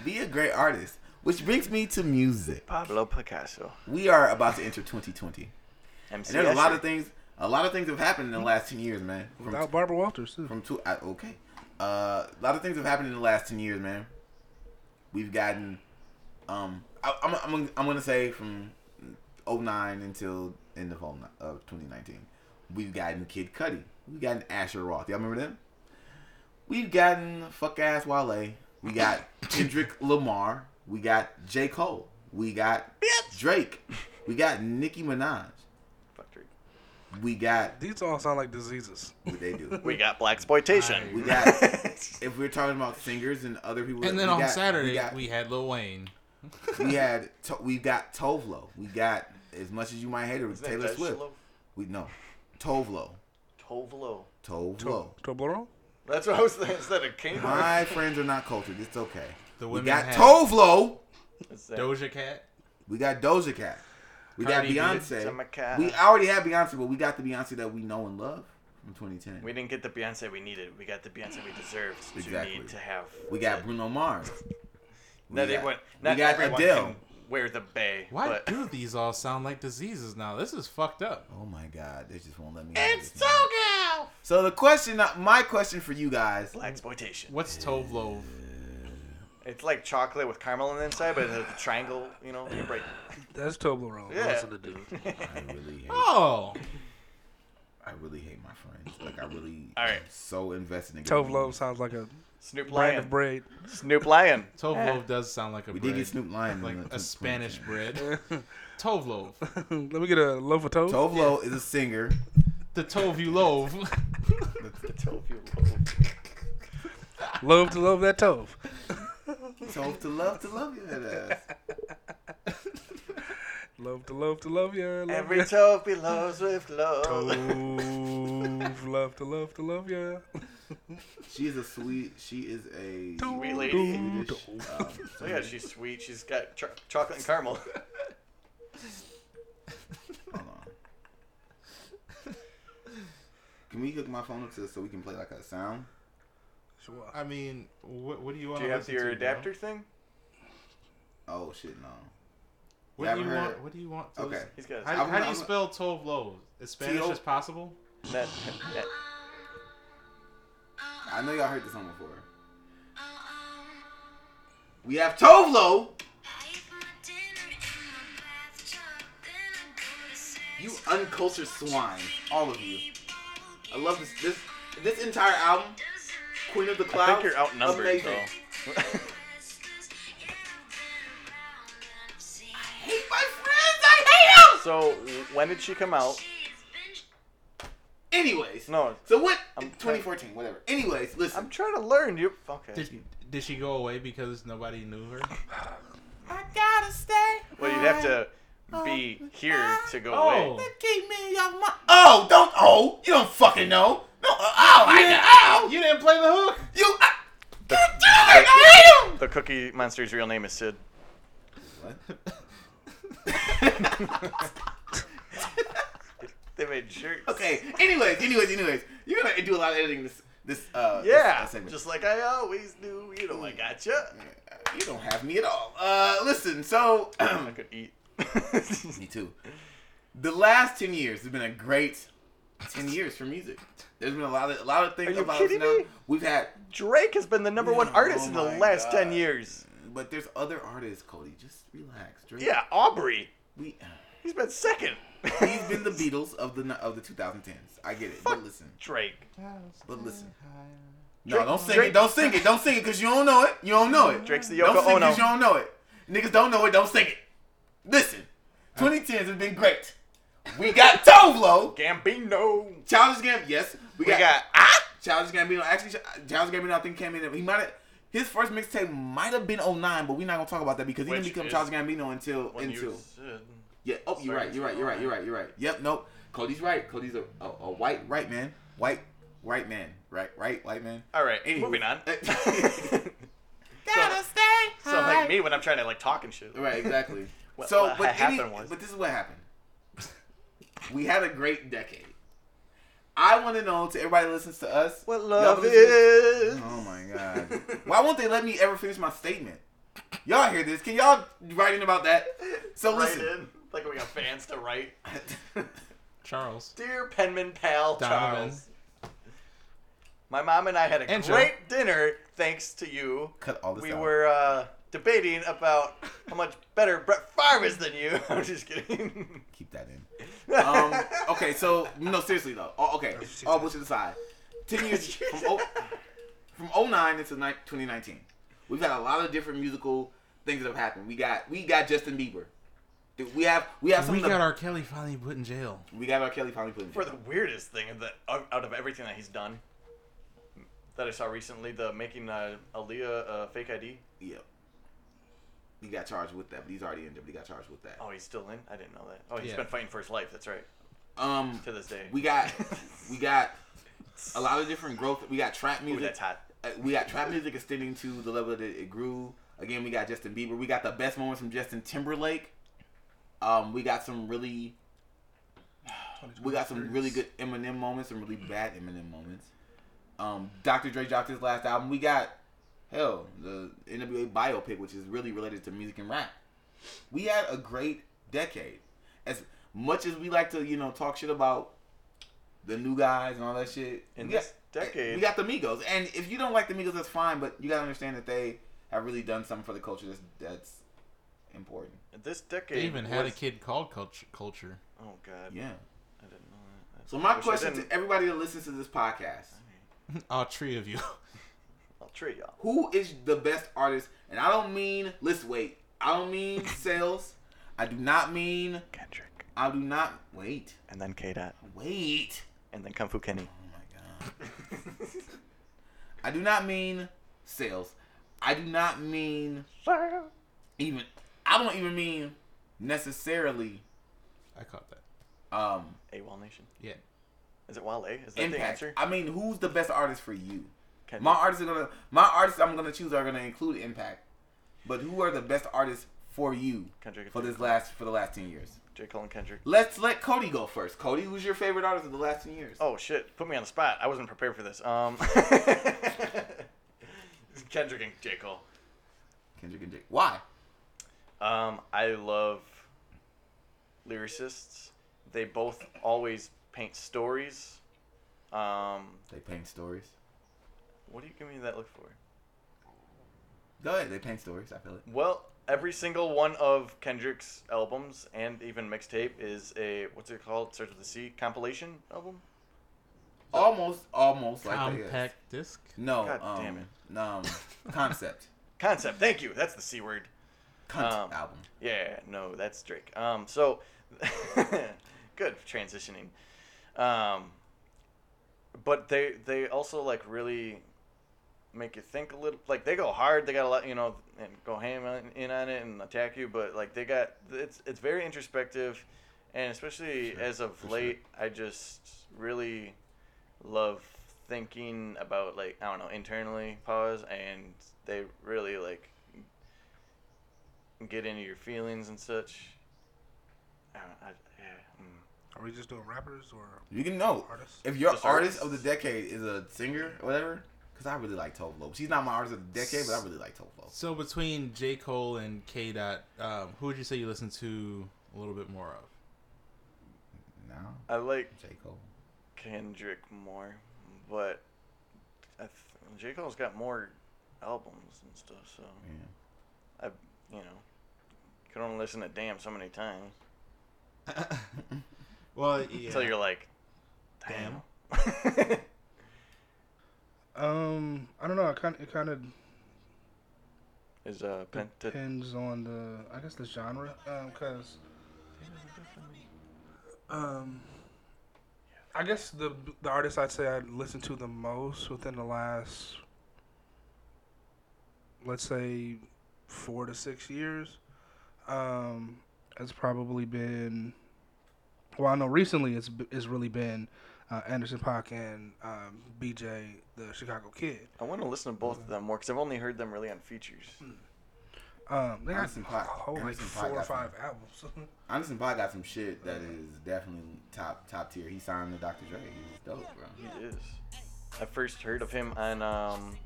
be a great artist. Which brings me to music. Pablo Picasso. We are about to enter 2020, MC and there's a lot of things. A lot of things have happened in the last ten years, man. From Without Barbara Walters too. from two. Uh, okay, uh, a lot of things have happened in the last ten years, man. We've gotten, um, I, I'm, I'm, I'm gonna say from 09 until end of 09 of 2019, we've gotten Kid Cudi, we've gotten Asher Roth. Y'all remember them? We've gotten fuck ass Wale. We got Kendrick Lamar. We got J Cole. We got Drake. We got Nicki Minaj. Fuck Drake. We got These all sound like diseases. what they do. We got black exploitation. We got if we're talking about singers and other people. And then we on got- Saturday, we got, we had Lil Wayne. we had to, we got Tove Lo. We got as much as you might hate it, Isn't Taylor Swift. Shilo? We no Tove Lo. Tovlo. Tove Lo. Toblerone? That's what I was thinking. instead of a king? My friends are not cultured. It's okay. The We women got had Tove Lo. Doja Cat. We got Doja Cat. We Cardi got Doja Beyonce. Cat. We already have Beyonce, but we got the Beyonce that we know and love from 2010. We didn't get the Beyonce we needed. We got the Beyonce we deserved to Exactly. need to have. We got Bruno Mars. We Not got- everyone. we Not got everyone Adele. can wear the bay. Why but do these all sound like diseases now? This is fucked up. Oh my God, they just won't let me. It's Togo. So the question, uh, my question for you guys, black exploitation. What's Tove Lo? It's like chocolate with caramel on the inside, but it has a triangle. You know, you break. That's Toblerone. Yeah. Listen to dude. I really hate. Oh, I really hate my friends. Like I really, All right. am so invested in. getting Tove Lo these. sounds like a Snoop brand Lion. of bread. Snoop Lion. Tove Lo does sound like a We bread. did get Snoop Lion. like a Spanish bread. Tove Lo. Let me get a loaf of toast. Tove Lo is a singer. The Tove you loaf. The Tovio loaf. Love to love that tove. Tove to love to love you. That ass. Love to love to love you. Love Every ya. toe belows with love. Tove. love to love to love you. She is a sweet. She is a Sweet lady. Swedish, um, So yeah, she's sweet. She's got ch- chocolate and caramel. Hold on. Can we hook my phone up to so we can play like a sound? Sure. I mean, what, what do you want Do you have your adapter thing? Oh shit, no. What You do you heard want? What do you want? To Okay. He's got. How, how do you I'm- spell Tove Lo? As Spanish T-O- as possible? Net, net. I know y'all heard this song before. We have Tove Lo. You uncultured swine, all of you. I love this. This this entire album, Queen of the Clouds. I think you're outnumbered amazing. though. hate my friends. I hate them. so when did she come out? Anyways, No, So what? I'm 2014, whatever. Anyways, listen. I'm trying to learn. You okay? Did, did she go away because nobody knew her? I gotta stay. well, you'd have to be here to go Oh. away. Keep me off my. Oh, don't. Oh, you don't fucking know. No. Uh, oh, I didn't- know. You didn't play the hook. you. I, The, God damn it, I hate him. the Cookie Monster's real name is Sid. They made shirts. okay. Anyways, anyways, anyways, you're gonna do a lot of editing this. This. Uh, Yeah, This, segment. just like I always do. You know I gotcha. You don't have me at all. Uh, listen. So. I could eat. me too. The last ten years has been a great ten years for music. There's been a lot of a lot of things Are you about kidding us me? We've had Drake has been the number one artist in the last ten years. But there's other artists, Cody. Just relax. Drake. Yeah, Aubrey. We, He's been second. He's been the Beatles of the of the 2010s. I get it. But listen. Drake. But listen. No, Drake- don't sing Drake- it. Don't sing it. Don't sing it because you don't know it. You don't know it. Drake's the don't sing Ono. because you don't know it. Niggas don't know it. Don't sing it. Listen. 2010s has been great. We got Tove Lo. Gambino. Childish Gambino. Yes. We We got, got ah. Childish Gambino. Actually, Childish Gambino, I think came in. He might have. His first mixtape might have been 09, but we're not gonna talk about that because he Which didn't become is Childish Gambino until When until. You Yeah. Oh, you're right. You're right. You're right. You're right. You're right. Yep. Nope. Cody's right. Cody's a, a, a white right man. White white man. Right. Right. White man. All right, Anyway. moving on. Gotta stay. so like me when I'm trying to like talk and shit. Right. Exactly. What- so, what but any, happened was- but this is what happened. We had a great decade. I want to know to everybody that listens to us. What love is. Oh my god. Why won't they let me ever finish my statement? Y'all hear this? Can y'all write in about that? So Write listen. In. Like we got fans to write. Charles. Dear penman pal Donovan. Charles. My mom and I had a And Joe. great dinner thanks to you. Cut all this We out. were uh, debating about how much better Brett Favre is than you. I'm just kidding. Keep that in. Um, okay, so no, seriously though. Oh, okay, all bullshit aside. Ten years from oh, from 09 into ni- 2019, we've had a lot of different musical things that have happened. We got we got Justin Bieber. Dude, We have we have some We of the, got R. Kelly finally put in jail. we got R. Kelly finally put in jail. For the weirdest thing that out of everything that he's done that I saw recently, the making uh, Aaliyah uh, fake ID. Yeah. He got charged with that, but he's already in there. But he got charged with that. Oh, he's still in. I didn't know that. Oh, he's Yeah. been fighting for his life. That's right. Um, To this day. we got we got a lot of different growth. We got trap Ooh, music. that's hot. uh, we got trap music extending to the level that it grew. Again, we got Justin Bieber. We got the best moments from Justin Timberlake. Um, we got some really, we got some really good Eminem moments, some really bad Eminem moments. Um, Dr. Dre dropped his last album. We got hell the NWA biopic, which is really related to music and rap. We had a great decade. As much as we like to, you know, talk shit about the new guys and all that shit. In we this got- decade- we got the Migos, and if you don't like the Migos, that's fine. But you gotta understand that they have really done something for the culture that's that's important. This decade. They even had a was- kid called Culture. Culture. Oh God. Yeah. I didn't know that. So my question to everybody that listens to this podcast: All three of you. I'll treat y'all. Who is the best artist? And I don't mean let's wait. I don't mean sales. I do not mean. Kendrick. I do not wait. And then K Dot. Wait. And then Kung Fu Kenny. Oh my god. I do not mean sales. I do not mean even. I don't even mean necessarily I caught that. um Wall Nation. Yeah. Is it Wale? Is that the answer? I mean, who's the best artist for you? Kendrick. My artists are gonna. My artists I'm gonna choose are gonna include impact. But who are the best artists for you Kendrick. for this Cole. last for the last ten years? J. Cole and Kendrick. Let's let Cody go first. Cody, who's your favorite artist of the last ten years? Oh shit! Put me on the spot. I wasn't prepared for this. Um. Kendrick and J. Cole. Kendrick and Jake. Why? Um, I love lyricists. They both always paint stories. Um, They paint stories. what do you give me that look for? Go ahead. They paint stories. I feel it. Well, every single one of Kendrick's albums and even mixtape is a what's it called? Starts the Sea compilation album. Almost, almost like that. yes. Compact disc. No, God um, damn it. no, um, concept, Concept. Thank you. That's the C word. Cunt Um, album. Yeah, no, that's Drake. Um, so good transitioning. Um, but they they also like really make you think a little like they go hard they got a lot you know and go ham in on it and attack you but like they got it's it's very introspective and especially Sure, as of late i just really love thinking about like i don't know internally pause and they really like get into your feelings and such I, I, yeah, mm. Are we just doing rappers or You can know artists? if your Just artist artists. of the decade is a singer or whatever. Because I really like Tove Lo. She's not my artist of the decade, but I really like Tove Lo. So between J Cole and K Dot, um, who would you say you listen to a little bit more of? Now, i like J Cole. Kendrick more, but I th- J Cole's got more albums and stuff, so Yeah. I, you know, could only listen to Damn so many times Well, yeah. until you're like, Damn. damn. Um, I don't know. It kind of it kind of Is uh Pent- depends on the I guess the genre. Um, cause um, I guess the the artist I'd say I listened to the most within the last let's say four to six years um has probably been well I know recently it's it's really been uh, Anderson Paak and um, BJ the Chicago Kid. I want to listen to both of them more because I've only heard them really on features. Um, they got Anderson a Paak- whole like Anderson Paak four or got some- five albums. Anderson Paak got some shit that is definitely top top tier. He signed to Dr. Dre. He's dope, bro. He is. I first heard of him on um,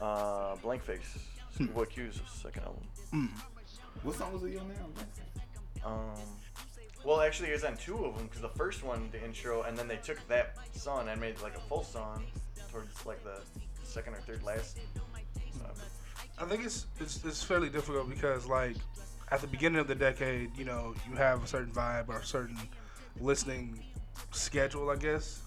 uh, Blank Face. Schoolboy Q's second album. Mm. What song was he on there? Um, well, actually, it was on two of them because the first one, the intro, and then they took that song and made like a full song towards like the second or third last. So, I think it's, it's it's fairly difficult because like at the beginning of the decade, you know, you have a certain vibe or a certain listening schedule, I guess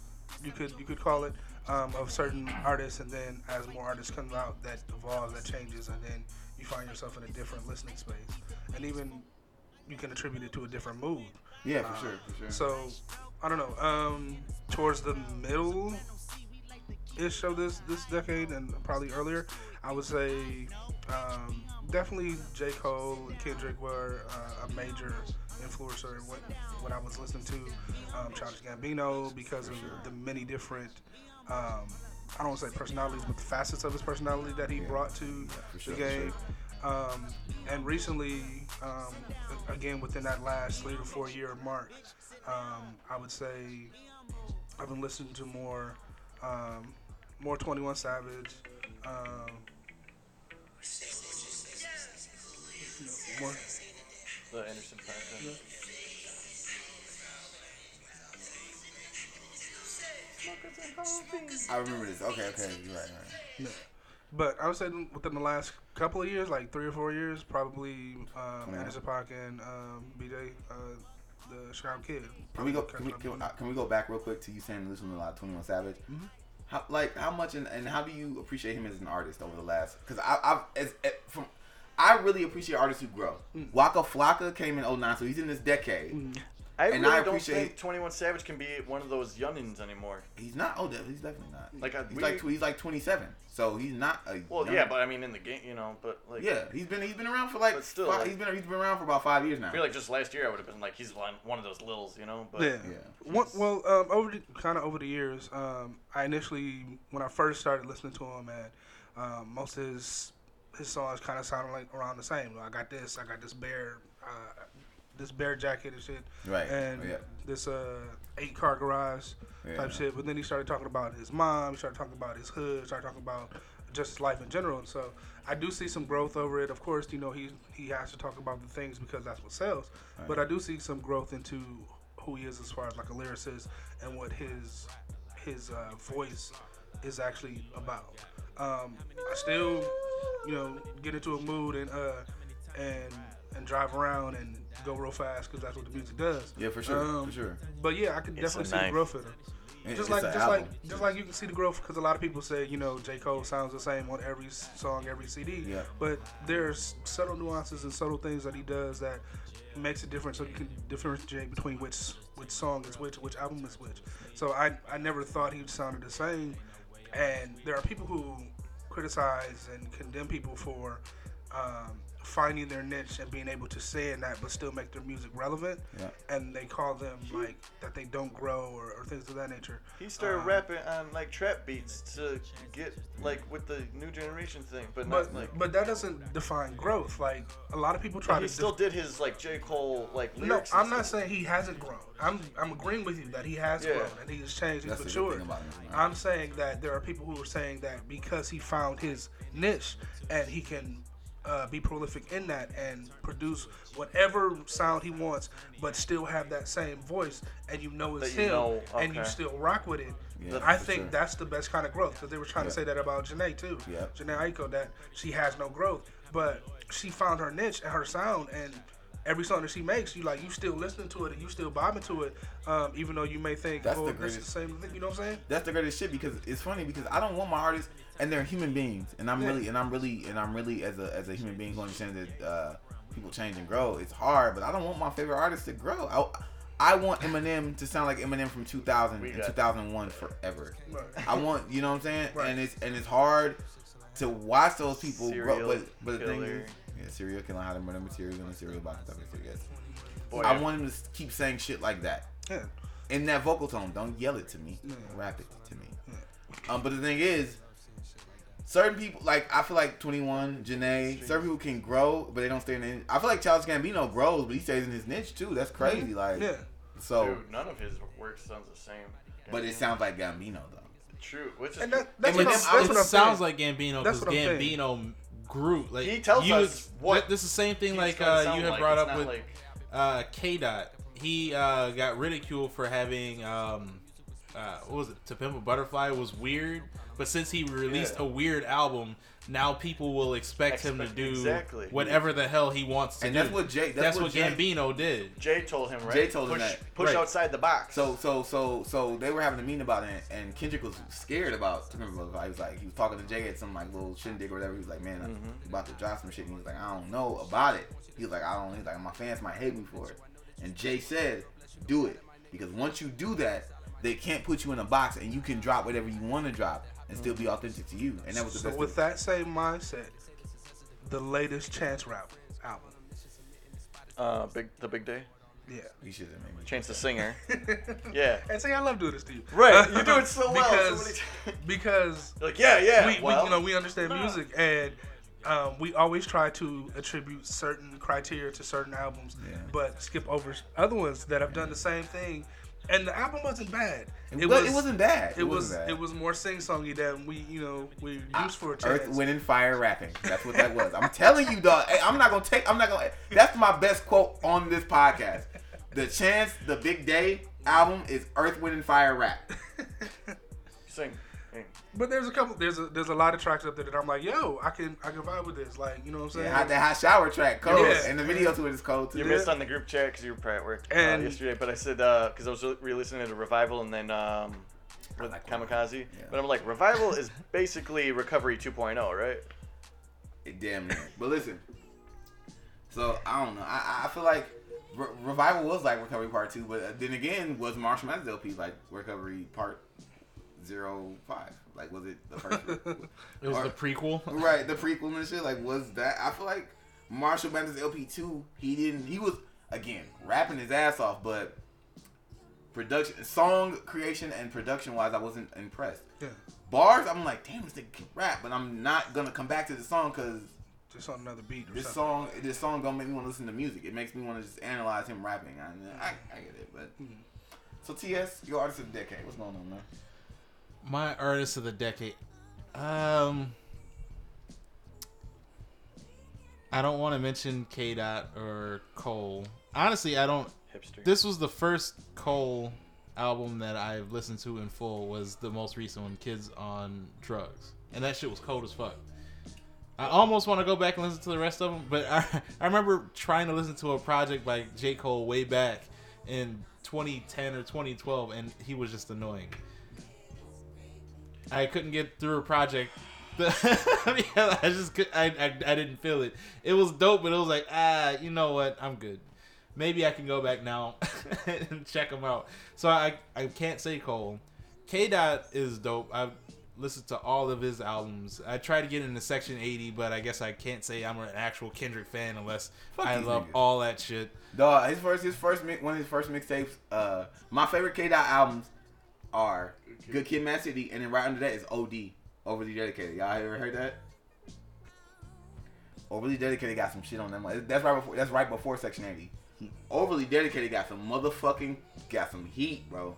you could you could call it, um, of certain artists, and then as more artists come out, that evolves, that changes, and then you find yourself in a different listening space, and even you can attribute it to a different mood. Yeah, for sure, for sure. So I don't know. Um, towards the middle ish of this this decade and probably earlier, I would say um, definitely J Cole and Kendrick were uh, a major influencer in what what I was listening to. Um, Childish Gambino because of the many different. Um, I don't want to say personalities, but the facets of his personality that he brought to for sure, the for game. Um, and recently, um, again within that last three to four year mark, um, I would say I've been listening to more, um, more Twenty One Savage, um, more. the Anderson Paak. I remember this. Okay, okay, you're right, right. But I would say within the last couple of years, like three or four years, probably um, Yeah. Anderson Paak and um, BJ, uh, the Chicago Kid. Can we go? Can we, can, up we- uh, can we go back real quick to you saying this listen to a lot Twenty One Savage? Mm-hmm. How like how much and, and how do you appreciate him as an artist over the last? Because I, I've as, as from I really appreciate artists who grow. Mm. Waka Flocka came in 09, so he's in this decade. I And really I don't think Twenty One Savage can be one of those youngins anymore. He's not. Oh, de- he's definitely not. Like, I- he's we- like he's like 27, so he's not a. Well, young- yeah, but I mean in the game, you know, but like, yeah, he's been he's been around for like. But still, five, like- he's been he's been around for about five years now. I feel like just last year I would have been like, he's one, one of those littles, you know. But Yeah. Yeah. One, well, um, over the kind of over the years, um, I initially when I first started listening to him, man, um, most of his his songs kind of sounded like around the same. I got this, I got this bear, uh, this bear jacket and shit, Right. and yeah. this uh, eight car garage Yeah. type shit. But then he started talking about his mom, he started talking about his hood, started talking about just his life in general. And so I do see some growth over it. Of course, you know he he has to talk about the things because that's what sells. But I do see some growth into who he is as far as like a lyricist and what his his uh, voice is actually about. Um, I still, you know, get into a mood and uh, and and drive around and go real fast because that's what the music does. Yeah, for sure, Um, for sure. But yeah, I can It's definitely see the growth in him. It- Just it's like, an just like, just like you can see the growth because a lot of people say, you know, J Cole sounds the same on every song, every CD. Yeah. But there's subtle nuances and subtle things that he does that makes a difference, so you can differentiate between which which song is which, which album is which. So I I never thought he sounded the same. And there are people who criticize and condemn people for um, finding their niche and being able to say in that, but still make their music relevant. Yeah. And they call them like that they don't grow or, or things of that nature. He started Um, rapping on like trap beats to get like with the new generation thing, but But not like. but that doesn't define growth. Like a lot of people try he to still def- did his like J Cole like No, lyrics. and I'm not saying he hasn't grown. I'm I'm agreeing with you that he has Yeah. grown and he's changed, he's That's matured. thing about him, right? I'm saying that there are people who are saying that because he found his niche and he can uh, be prolific in that and produce whatever sound he wants, but still have that same voice, and you know it's you him, know, and you still rock with it. Yeah, I think sure. that's the best kind of growth because they were trying Yeah. to say that about Jhené too. Yeah. Jhené Aiko that she has no growth, but she found her niche and her sound, and every song that she makes, you like you still listening to it and you still bobbing to it, um, even though you may think, That's oh, the this is the same thing. You know what I'm saying? That's the greatest shit because it's funny because I don't want my artists and they're human beings and I'm Yeah. really and I'm really and I'm really as a as a human being who understands that uh, people change and grow. It's hard, but I don't want my favorite artist to grow. I, I want Eminem to sound like Eminem from 2000 and got- 2001 forever. Right. I want you know what I'm saying, Right. and it's and it's hard to watch those people Serial grow. But but the thing is, yeah, serial killing how to murder material in a serial box. It is. Boy, I yeah. want him to keep saying shit like that Yeah. in that vocal tone. Don't yell it to me. Rap it to me. Um, but the thing is, certain people like I feel like Twenty One, Jhené, certain people can grow, but they don't stay in. The, I feel like Charles Gambino grows, but he stays in his niche too. That's crazy. Like, Yeah. so, Dude, none of his work sounds the same. but it sounds like Gambino though. true, which is And that, that's Eminem- what, I'm, I that's was- what it I'm sounds saying. like Gambino because what saying. Gambino grew. Like He tells you us what This is the same thing like uh, you had like. brought It's up with like- uh, K Dot. He uh, got ridiculed for having um, uh, what was it? To Pimp a Butterfly was weird, but since he released Yeah. a weird album, now people will expect, him to do exactly. whatever the hell he wants to And do. And that's what Jay. That's, That's what, what Jay, Gambino did. Jay told him, right? Jay told him that. Push Right. outside the box. So so so so they were having a meeting about it, and Kendrick was scared about. Remember, he was like he was talking to Jay at some like little shindig or whatever. He was like, man, I'm mm-hmm. about to drop some shit. And he was like, I don't know about it. He was like, I don't. He's like, my fans might hate me for it. And Jay said, do it because once you do that, they can't put you in a box, and you can drop whatever you want to drop and still be authentic to you. And that was the So best. with thing. that same mindset, the latest Chance Rap album. uh, big the big day. Yeah. you should have made me. Chance the singer. Yeah. And see, I love doing this to you. Right, you do it so well. Because, because like yeah, yeah. we, well, we, you know, we understand nah. music, and um, we always try to attribute certain criteria to certain albums, Yeah. but skip over other ones that have done the same thing. And the album wasn't bad. It, was, it wasn't bad. It was wasn't bad. it was more sing songy than we you know we used for a Earth, chance. Wind, and Fire rapping. That's what that was. I'm telling you, dog. Hey, I'm not gonna take. I'm not gonna. That's my best quote on this podcast. The Chance, the Big Day album is Earth, Wind, and Fire rap. sing. Hey. But there's a couple. There's a there's a lot of tracks up there that I'm like, yo, I can I can vibe with this. Like you know what I'm saying? Yeah, hot, that hot shower track, cold, Yeah. and the video to it is cold too. You missed on the group chat because you were probably at work uh, And- yesterday. But I said because I was re-listening to Revival and then um, with like Kamikaze. Yeah. But I'm like, Revival is basically Recovery 2.0, right? It damn near. But listen, so I don't know. I, I feel like Re- Revival was like Recovery Part Two, but uh, then again, was Marshall Mathers LP like Recovery Part Zero Five? Like, was it the first? It was Or- the prequel. right, the prequel and shit. Like, was that? I feel like Marshall Mathers LP two. He didn't. He was again rapping his ass off, but production, song creation, and production wise, I wasn't impressed. Yeah, Bars, I'm like, damn, this nigga can rap, but I'm not gonna come back to the song because just on another beat or this something. song, this song don't make me want to listen to music. It makes me want to just analyze him rapping. I, I, I get it, but Mm-hmm. so TS, your artist of the decade. What's going on, man? My artist of the decade. Um, I don't want to mention K Dot or Cole. Honestly, I don't. Hipster. This was the first Cole album that I've listened to in full. Was the most recent one, Kids on Drugs, and that shit was cold as fuck. I almost want to go back and listen to the rest of them, but I, I remember trying to listen to a project by J Cole way back in 2010 or 2012, and he was just annoying. I couldn't get through a project. I just could, I, I I didn't feel it. It was dope, but it was like ah, you know what? I'm good. maybe I can go back now and check them out. So I I can't say Cole. K Dot is dope. I've listened to all of his albums. I tried to get into Section 80, but I guess I can't say I'm an actual Kendrick fan unless Fuck I love niggas. all that shit. Dog, his first, his first, mi- one of his first mixtapes. Uh, my favorite K Dot albums are Good Kid, Mad City, and then right under that is OD, Overly Dedicated. Y'all ever heard that? Overly Dedicated got some shit on them. That's right before. That's right before Section 80. Overly Dedicated got some motherfucking, got some heat, bro.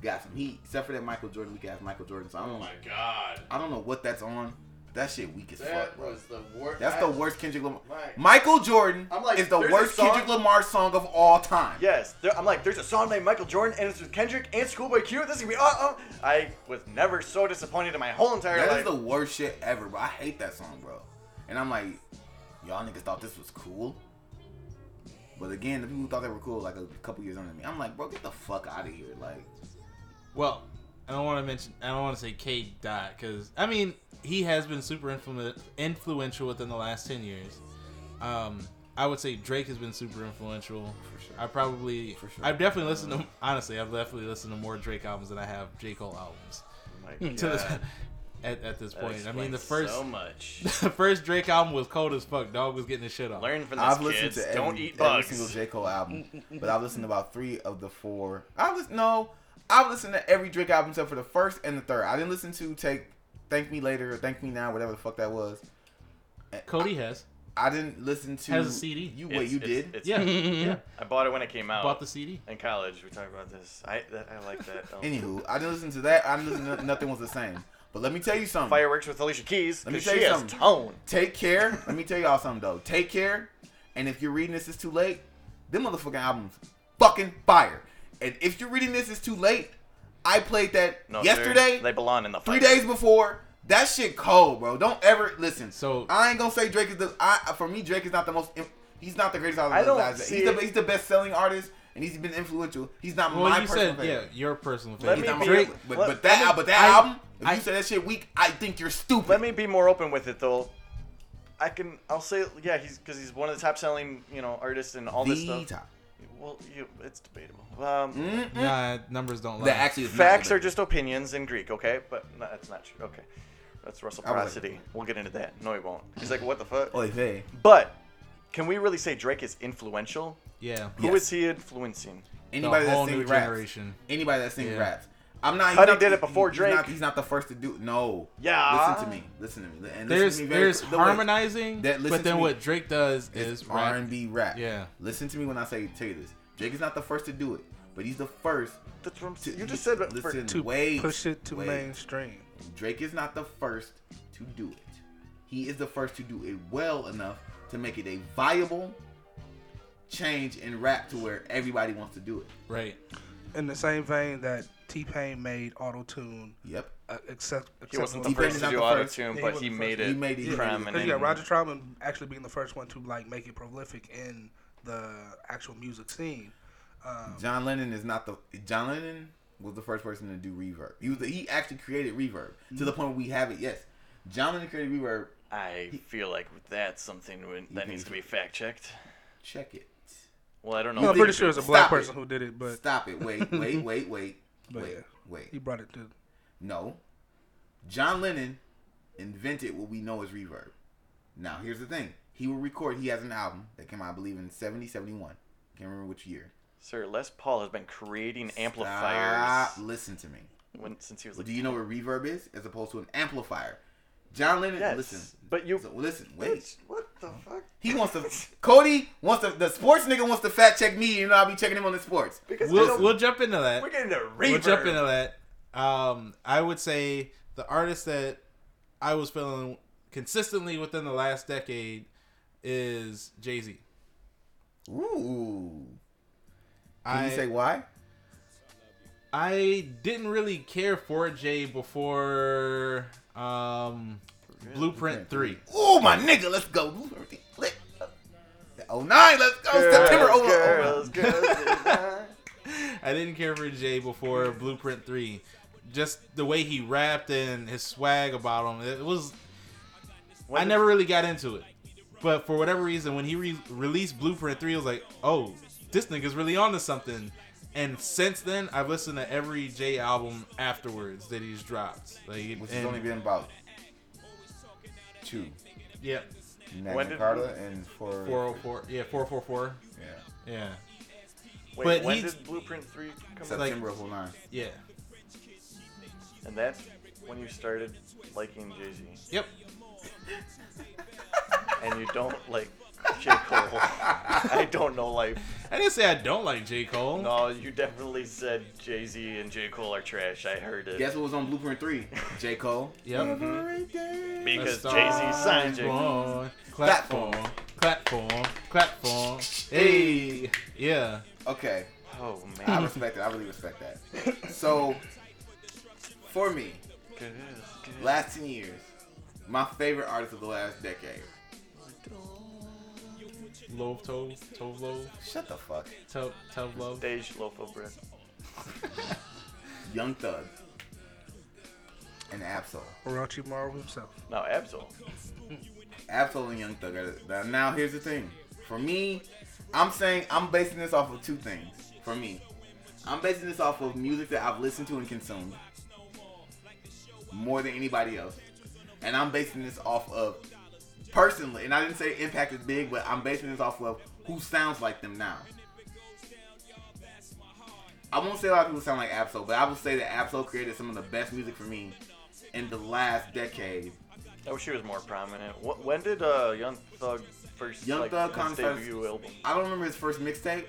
Got some heat. Except for that Michael Jordan, weak ass Michael Jordan song. I don't, Oh god. I don't know what that's on. That shit weak as fuck, bro. the worst. That's the worst Kendrick Lamar. Right. Michael Jordan I'm like, is the worst Kendrick Lamar song of all time. Yes, there, I'm like, there's a song named Michael Jordan, and it's with Kendrick and Schoolboy Q. This is gonna be uh uh. I was never so disappointed in my whole entire That life. is the worst shit ever, bro. I hate that song, bro. And I'm like, y'all niggas thought this was cool. But again, the people who thought they were cool like a couple years under me. I'm like, bro, get the fuck out of here. Like, Well, I don't want to mention. I don't want to say K Dot because I mean he has been super influ- influential within the last ten years. Um, I would say Drake has been super influential. For sure. I probably, For sure. I've definitely listened to. Honestly, I've definitely listened to more Drake albums than I have J Cole albums. My To this, God, at, at this point, I mean the first so much. the first Drake album was cold as fuck. Dog was getting his shit off. Learn from this, I've listened kids. to every, Don't eat every bugs. single J. Cole album, but I've listened to about three of the four. I listen, no, I've listened to every Drake album except for the first and the third. I didn't listen to Take Thank Me Later or Thank Me Now, whatever the fuck that was. Cody has. I didn't listen to. Has a CD. You wait, It's- you it's- did? it's- Yeah, yeah. I bought it when it came out. Bought the CD. in college. We talked about this. I that, I like that. Um, Anywho, I didn't listen to that. I didn't listen to Nothing Was the Same. But let me tell you something. Fireworks with Alicia Keys. Let me tell she you has something. tone. Take care. Let me tell y'all something though. Take care. And if you're reading this it's too late, them motherfucking albums fucking fire. And if you're reading this it's too late, I played that No, yesterday, they're- belong in the three days before. That shit cold, bro. Don't ever listen. So- I ain't gonna say Drake is the. I for me Drake is not the most. He's not the greatest artist. I don't guys. see He's the he's the best selling artist, and he's been influential. He's not Well, my you personal said yeah, favorite. your personal Let He's me not be- my favorite. But, let- but that me- but that I- album, if I- you say that shit weak, I think you're stupid. Let me be more open with it though. I can. I'll say yeah. He's because he's one of the top selling you know artists and all this stuff. top. Well, you, it's debatable. Um, Mm-mm. Nah, numbers don't lie. That actually is not Facts are best. just opinions in Greek, okay? But no, that's not true. Okay, that's I was like- reciprocity. we'll get into that. No, he won't. He's like, what the fuck? Oy vey. But can we really say Drake is influential? yeah. Who Yes. is he influencing? Anybody the whole that new sings raps. generation. Anybody that sings Yeah. raps. I'm not. he's Cudi not- did it before he's Drake. Not, he's not the first to do. No. Yeah. Listen to me. Listen to me. And listen There's to me very- there's the way- harmonizing, that- but then me. what Drake does is R and B rap. Yeah. Listen to me when I say tell you this. Drake is not the first to do it, but he's the first. That's what I'm To, saying. You just said it. for- listen. to wait, push it to wait. mainstream. Drake is not the first to do it. He is the first to do it well enough to make it a viable change in rap to where everybody wants to do it. Right. In the same vein that T Pain made auto tune Yep. uh, accept, he wasn't the first to do the auto tune, Yeah, but was he made it He made it- he made it. prominent. Because you Roger Troutman actually being the first one to like make it prolific in the actual music scene. Um, John Lennon is not the John Lennon was the first person to do reverb. He was the, he actually created reverb to the point where we have it. Yes, John Lennon created reverb. I feel like that's something when- that needs to be fact checked. Check it. Well, I don't know. no, I'm pretty sure it's a black Stop it. person who did it, but Stop it. Wait, wait, wait, wait, But wait, yeah. wait. he brought it to. No, John Lennon invented what we know as reverb. Now here's the thing. He will record. He has an album that came out, I believe, in 70, 71. Can't remember which year. Sir, Les Paul has been creating Stop. amplifiers Listen to me. when, since he was like. Do you know what reverb is as opposed to an amplifier? John Lennon. Yes, Listen. but you. So, listen. Wait. What the fuck? He wants to. Cody wants to. The sports nigga wants to fact check me. You know, I'll be checking him on the sports. Because We'll, we'll jump into that. we're getting a reverb. We'll jump into that. Um, I would say the artist that I was feeling consistently within the last decade is Jay Z. Ooh. Can I you say why? I didn't really care for Jay before um, Blueprint Three. Ooh, my nigga, let's go. Oh nine, let's go. September. Oh, girls, girls, girls. I didn't care for Jay before Blueprint Three. Just the way he rapped and his swag about him, it was. When I never really got into it, but for whatever reason, when he re- released Blueprint Three, I was like, "Oh, this nigga's really onto something. And since then, I've listened to every Jay album afterwards that he's dropped. Like, Which has only been about two. yeah, Magna When did- Carta and for 404, yeah, 444, yeah yeah, Wait, But when did Blueprint 3 come out? September of 09. yeah, And that's when you started liking Jay Z. yep. And you don't like J. Cole. I don't know life. I didn't say I don't like J Cole. No, you definitely said Jay Z and J. Cole are trash. I heard it. Guess what was on Blueprint 3? J. Cole. Yep. Mm-hmm. because A Jay Z signed J. Cole. born. Clap for, clap for, clap for. Hey, yeah. Okay. Oh man. I respect it. I really respect that. So, for me, Good, good. last 10 years, my favorite artist of the last decade. Love Tove, Tove Love, Shut the fuck. Tove, Tove Love. Stage loaf of bread. Young Thug. And Ab-Soul. Orochi Maru himself. No, Ab-Soul. Ab-Soul and Young Thug. are Now, now here's the thing. For me, I'm saying I'm basing this off of two things. For me, I'm basing this off of music that I've listened to and consumed more than anybody else, and I'm basing this off of personally. And I didn't say impact is big, but I'm basing this off of who sounds like them now. I won't say a lot of people sound like Ab-Soul, but I will say that Ab-Soul created some of the best music for me in the last decade. I wish he was more prominent. Wh- When did uh, Young Thug first Young like, Thug debut album? I don't remember his first mixtape.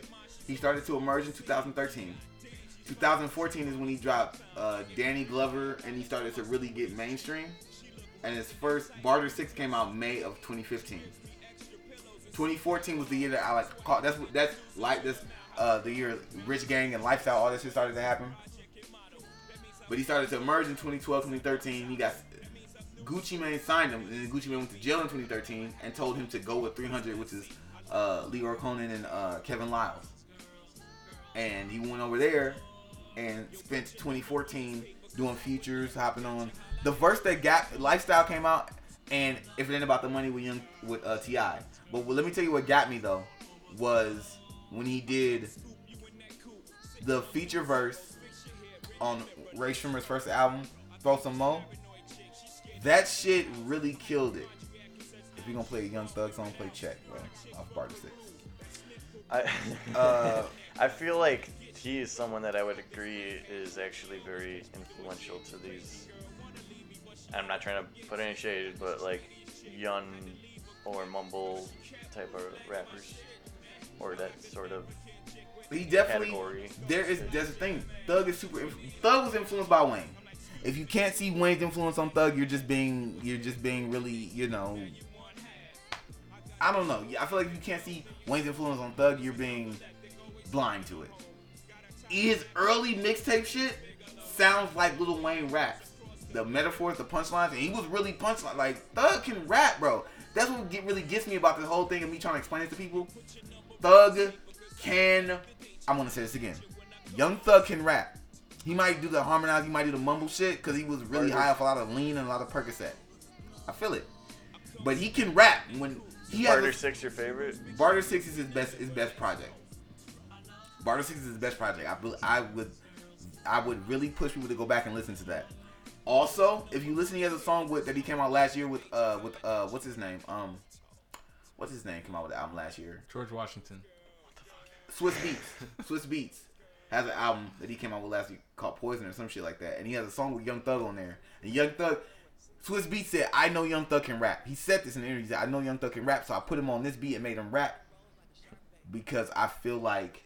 He started to emerge in 2013. 2014 is when he dropped uh, Danny Glover, and he started to really get mainstream. And his first Barter Six came out May of 2015. 2014 was the year that I like caught. That's that's like this. Uh, the year Rich Gang and Lifestyle, all this shit started to happen. But he started to emerge in 2012, 2013. He got Gucci Mane signed him, and then Gucci Mane went to jail in 2013 and told him to go with 300, which is uh, Lyor Cohen and uh, Kevin Liles. And he went over there and spent 2014 doing features, hopping on the verse that Gap Lifestyle came out, and if it ain't about the money with young with uh, Ti. But let me tell you what got me though was when he did the feature verse on Rae Sremmurd's first album, Throw Sum Mo. That shit really killed it. If you're gonna play a Young Thug song, play Check, bro, off Barter Six. I, Uh, I feel like he is someone that I would agree is actually very influential to these. I'm not trying to put any shade, but like young or mumble type of rappers, or that sort of. He definitely category. there is there's a thing. Thug is super. Thug was influenced by Wayne. If you can't see Wayne's influence on Thug, you're just being you're just being really you know. I don't know. I feel like if you can't see Wayne's influence on Thug, you're being blind to it. His early mixtape shit sounds like Little Wayne raps. The metaphors, the punchlines, and he was really punchline. Like Thug can rap, bro. That's what get, really gets me about this whole thing and me trying to explain it to people. Thug can. I'm gonna say this again. Young Thug can rap. He might do the harmonize. He might do the mumble shit because he was really high off a lot of lean and a lot of Percocet. I feel it. But he can rap when he has. Barter a- Six, your favorite? Barter Six is his best his best project. Barter Six is his best project. I I would I would really push people to go back and listen to that. Also, if you listen, he has a song with that he came out last year with uh with uh what's his name um what's his name came out with the album last year George Washington. Swizz Beatz Swizz Beatz has an album that he came out with last year called Poison or some shit like that, and he has a song with Young Thug on there. And Young Thug Swizz Beatz said, "I know Young Thug can rap." He said this in the interview. He said, "I know Young Thug can rap," so I put him on this beat and made him rap because I feel like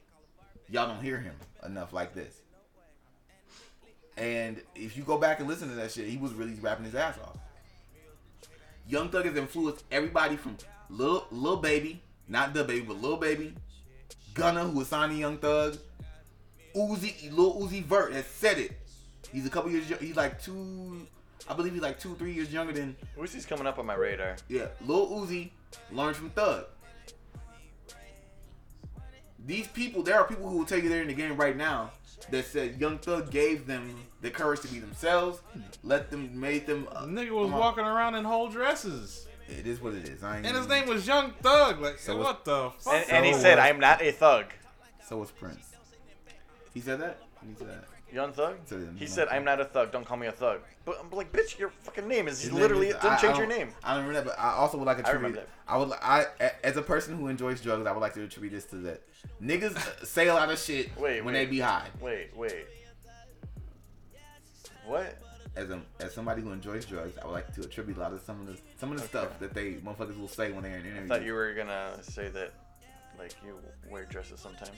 y'all don't hear him enough like this. And if you go back and listen to that shit, he was really rapping his ass off. Young Thug has influenced everybody from Lil Lil Baby, not the baby, but Lil Baby, Gunna, who was signed to Young Thug, Uzi, Lil Uzi Vert has said it. He's a couple years. He's like two, I believe he's like two, three years younger than Uzi's coming up on my radar. yeah, Lil Uzi learned from Thug. These people, there are people who will tell you they're in the game right now that said Young Thug gave them the courage to be themselves, let them, made them. Uh, nigga was come on. walking around in whole dresses. It is what it is. I ain't And his name was Young Thug. Like, So what the fuck? And, and he So said, "I'm not a thug." So was Prince. He said that. He said that. Young Thug? He said, I'm not a thug. Don't call me a thug. But I'm like, bitch, your fucking name is His literally, name it is- doesn't I- change I your don't- name. I don't remember that, but I also would like to I attribute. remember I would. I a- as a person who enjoys drugs, I would like to attribute this to that. Niggas uh, say a lot of shit Wait, when wait. they be high. Wait, wait. What? As a as somebody who enjoys drugs, I would like to attribute a lot of some of the some of the stuff that they motherfuckers will say when they're in I interviews. thought you were gonna say that, like, you wear dresses sometimes.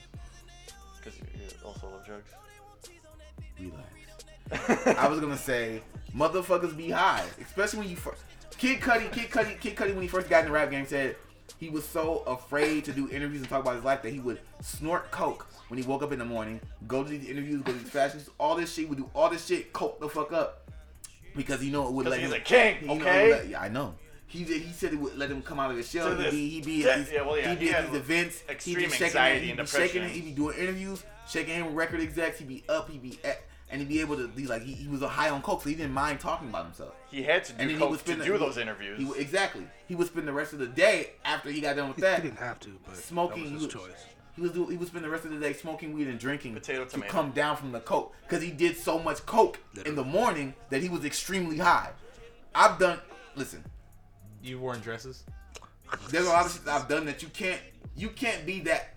Because you also love drugs. Relax. I was gonna say motherfuckers be high, especially when you first. Kid Cudi, Kid Cudi, Kid Cudi, when he first got in the rap game, said he was so afraid to do interviews and talk about his life that he would snort coke when he woke up in the morning, go to these interviews, go to these fashions, all this shit, would do all this shit, coke the fuck up, because he know it would let he's him. a king, he okay? let- yeah, I know. He he said it would let him come out of his shell. He'd be, he'd be at these, yeah, well, yeah, he'd be he at these events. He'd extreme be shaking, anxiety he'd and be shaking, depression. he'd be doing interviews, shaking hand with record execs. He'd be up, he'd be at, and he'd be able to be like he, he was a high on coke, so he didn't mind talking about himself. He had to And do then he would coke to spend do those interviews. He would- exactly. He would spend the rest of the day after he got done with He, that he didn't have to, but smoking. that was his would, choice. he was do, he would spend the rest of the day smoking weed and drinking Potato, to tomato. come down from the coke because he did so much coke in the morning that he was extremely high. I've done. Listen, You worn dresses? there's a lot of shit that I've done that you can't you can't be that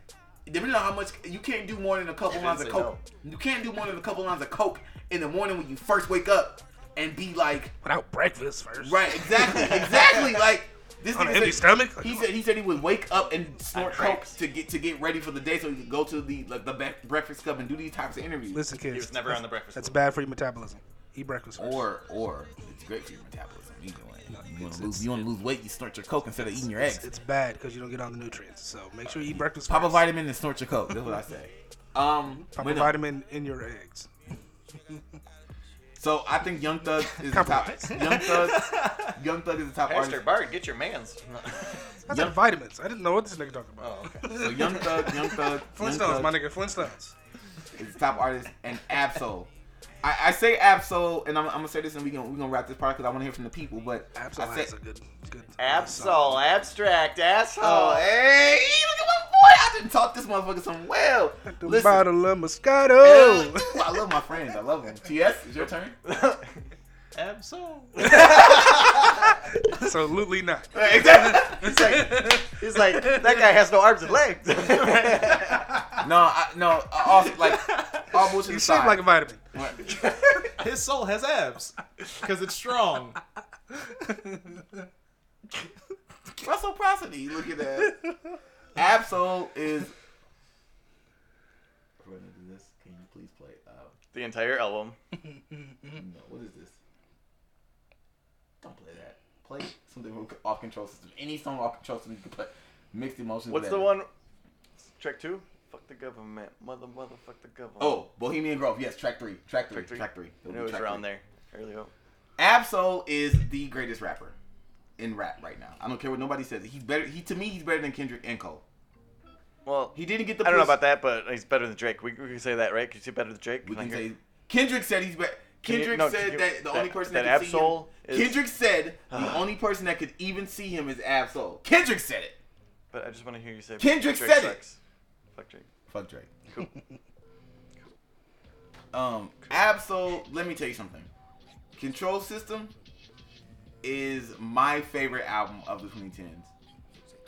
depending on how much you can't do more than a couple lines of say coke. You can't do more than a couple lines of coke in the morning when you first wake up and be like Without breakfast first. right exactly exactly like this On nigga an empty said- stomach? He said he said he would wake up and snort coke to get to get ready for the day so he could go to the like the bre- breakfast club and do these types of interviews. Listen, kids. He was never on the breakfast. That's Club. bad for your metabolism. Eat breakfast first. Or or it's great for your metabolism. Either way, you want to lose you want to lose weight, you snort your coke instead of eating your eggs. it's bad because you don't get all the nutrients. So make sure you eat breakfast Pop a vitamin and snort your coke. That's what I say. Um, Pop a vitamin in your eggs. So I think Young Thug is the top. Young Thug, Young Thug is the top Pastor artist. Bart, get your mans. I Young- said vitamins. I didn't know what this nigga talking about. oh, okay. So Young Thug, Young Thug, Young Flintstones, Thug my nigga. Flintstones. is the top artist, and Ab-Soul. I, I say Ab-Soul, and I'm, I'm gonna say this, and we gonna we gonna wrap this part because I want to hear from the people. But Ab-Soul I has a good, good. Ab-Soul, abstract, asshole. oh hey, look at my boy! I didn't talk this motherfucker some well. The Listen, bottle of Moscato. I love my friends. I love them. TS, it's your turn. Absolutely. Absolutely not. exactly. He's like, he's like, that guy has no arms and legs. No, I, no. uh, Also, like all bullshit You aside. shape like a vitamin. His soul has abs because it's strong. Reciprocity. Look at that. Ab-Soul is. If we're gonna do this, can you please play? Uh, the entire album. no, what is this? Don't play that. Play something with off control system. Any song off control system you can play. Mixed emotions. What's the one? Track two? Fuck the government. Mother, motherfuck the government. Oh, Bohemian Grove. Yes, track three. Track three. Track three? Track three. It'll it was around three. there. Early on. Ab-Soul is the greatest rapper in rap right now. I don't care what nobody says. He's better. He to me, he's better than Kendrick and Cole. Well, He didn't get the. I don't know about that, but he's better than Drake. We, we can say that, right? Can you say better than Drake? We Can can say Kendrick said he's better. Kendrick no, said that the that- only person that that, could see him. Is- Kendrick said the only person that could even see him is Ab-Soul. Kendrick said it. But I just want to hear you say. Kendrick Drake said it. Fuck Drake. Fuck Drake. Cool. Um, Ab-Soul. Let me tell you something. Control System is my favorite album of the 2010s,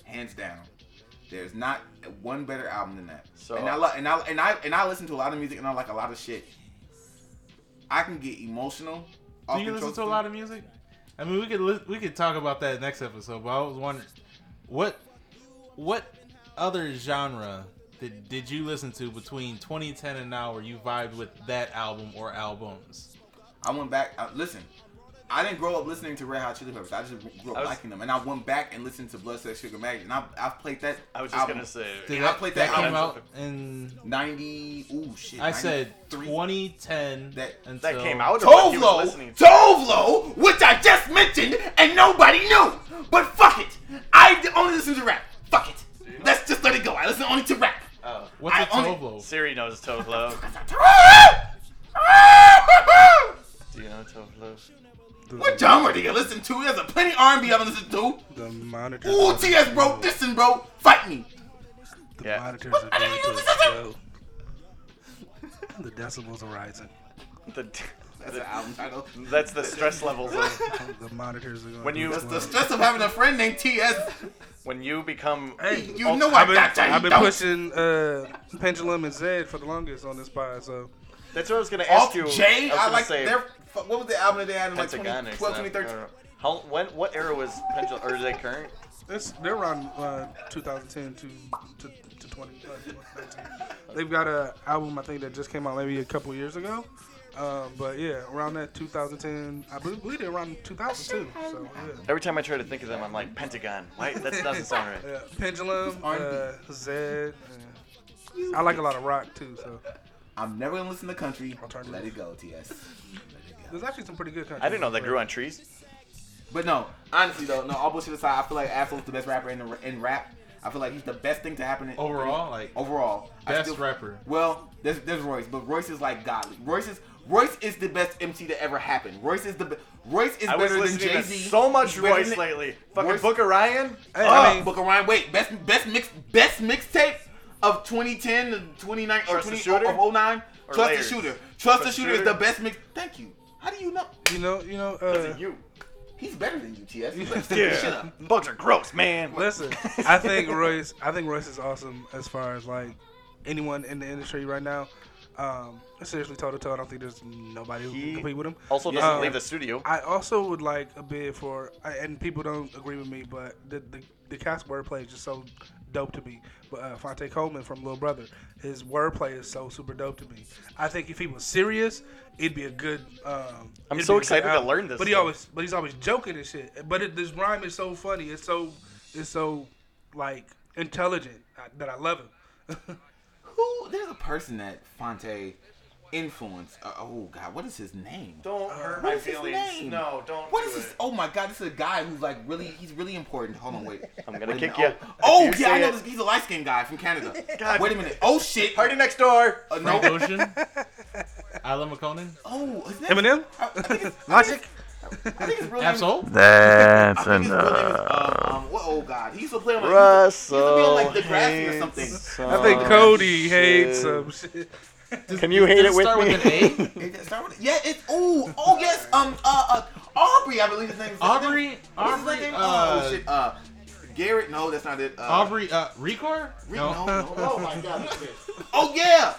hands down. There's not one better album than that. So- and I and I and I and I listen to a lot of music and I like a lot of shit. I can get emotional. Do you listen to a lot of music? I mean, we could li- we could talk about that next episode. But I was wondering, what what other genre did did you listen to between 2010 and now, where you vibed with that album or albums? I went back. Uh, listen, I didn't grow up listening to Red Hot Chili Peppers. I just grew up was- liking them, and I went back and listened to Blood, Sex, Sugar, Magic, and I I played that. I was just album gonna say. Did Yeah, I that, played that that came out in? ninety. Ooh shit. I said 2010 That- until That came out. or what he Tove Lo. Tovlo, which I just mentioned, and nobody knew. But fuck it, I only listen to rap. Fuck it. Let's just let it go. I listen only to rap. Oh. What's I a only- Tove Lo? Siri knows Tove Lo. Do you know Tove Lo? What genre do you listen to? There's a plenty R&B I listen to. The monitor. Ooh, TS bro, listen bro, fight me. The Yeah. monitors are going to explode. The decibels are rising. The, That's an album title. that's the stress levels of The monitors are going When you- That's the stress of having a friend named TS. when you become. Hey, You know I I've been, got that. I've been don't. pushing uh, Pendulum and Zedd for the longest on this pod, so That's what I was gonna ask Off you. J. was I like say their. What was the album that they had in like 2012, 2013? I don't know. How when what era was Pendulum or is it current? it's they're around uh, 2010 to to, to 20, uh, 2019. They've got a album I think that just came out maybe a couple years ago. Um, but yeah, around that 2010, I believe believe they're around 2002. So yeah. Every time I try to think of them, I'm like Pentagon. Why that doesn't sound right. Yeah, Pendulum, R&B. uh, Zedd. I like a lot of rock too, so I'm never gonna listen to country. Let it go, TS. Let it go. there's actually some pretty good country. I didn't know they grew on trees. But no, honestly though, no. All bullshit aside, I feel like Ab-Soul's the best rapper in the, in rap. I feel like he's the best thing to happen in, Overall, like overall. I best still- rapper. Well, there's, there's Royce, but Royce is like godly. Royce is Royce is the best MC to ever happen. Royce is the be- Royce is I was better than Jay Z. so much Royce than, lately. Fucking Royce- Book of Ryan. Hey, Oh, I mean, Book of Ryan. Wait, best best mix best mixtape of 2010 to 2009 or Trust the 20 Shooter? of 09. Trust the shooter. Trust, Trust the the shooter is the best mix. Thank you. How do you know? you know, you know, Because uh, of you. He's better than you, TS. You better step shit up. Yeah. Bugs are gross, man. Listen, I think Royce. I think Royce is awesome as far as like anyone in the industry right now. Um, seriously, toe to toe, I don't think there's nobody who He- can compete with him. Also doesn't Um, leave the studio. I also would like a bid for, and people don't agree with me, but the the, the cat's wordplay is just so dope to me. But uh, Phonte Coleman from Little Brother, his wordplay is so super dope to me. I think if he was serious, it'd be a good. Um, I'm it'd so be a good excited to learn this But he stuff. always, but he's always joking and shit. But it, this rhyme is so funny. It's so, it's so like intelligent I, that I love him. Who? There's a person that Phonte influenced. Uh, oh God, what is his name? Don't hurt what my is his feelings. name? No, don't What do is it. this? Oh my God, this is a guy who's like really, he's really important. Hold on, wait. I'm gonna Wait kick you. ya. Oh, oh you yeah, I know this. He's a light skinned guy from Canada. God. Wait a minute. Oh shit. Party next door. Uh, no. Frank Ocean, Isla McConan, Oh, his name. Eminem, I, I think it's, Logic. I think it's real name. Ab-Soul. That's I think his real name is, um, um, what, oh God, he used to play on like, Russell. he used to be on like Degrassi or something. I think some Cody hates shit. some shit. Can you hate Does it with start me? with an A? Start with- Yeah, it's oh oh yes um uh, uh Aubrey I believe his name is Aubrey, What's his Aubrey, name? uh, oh shit uh Garrett no that's not it uh, Aubrey, uh, Recor? Re- No. no, no, oh my god oh yeah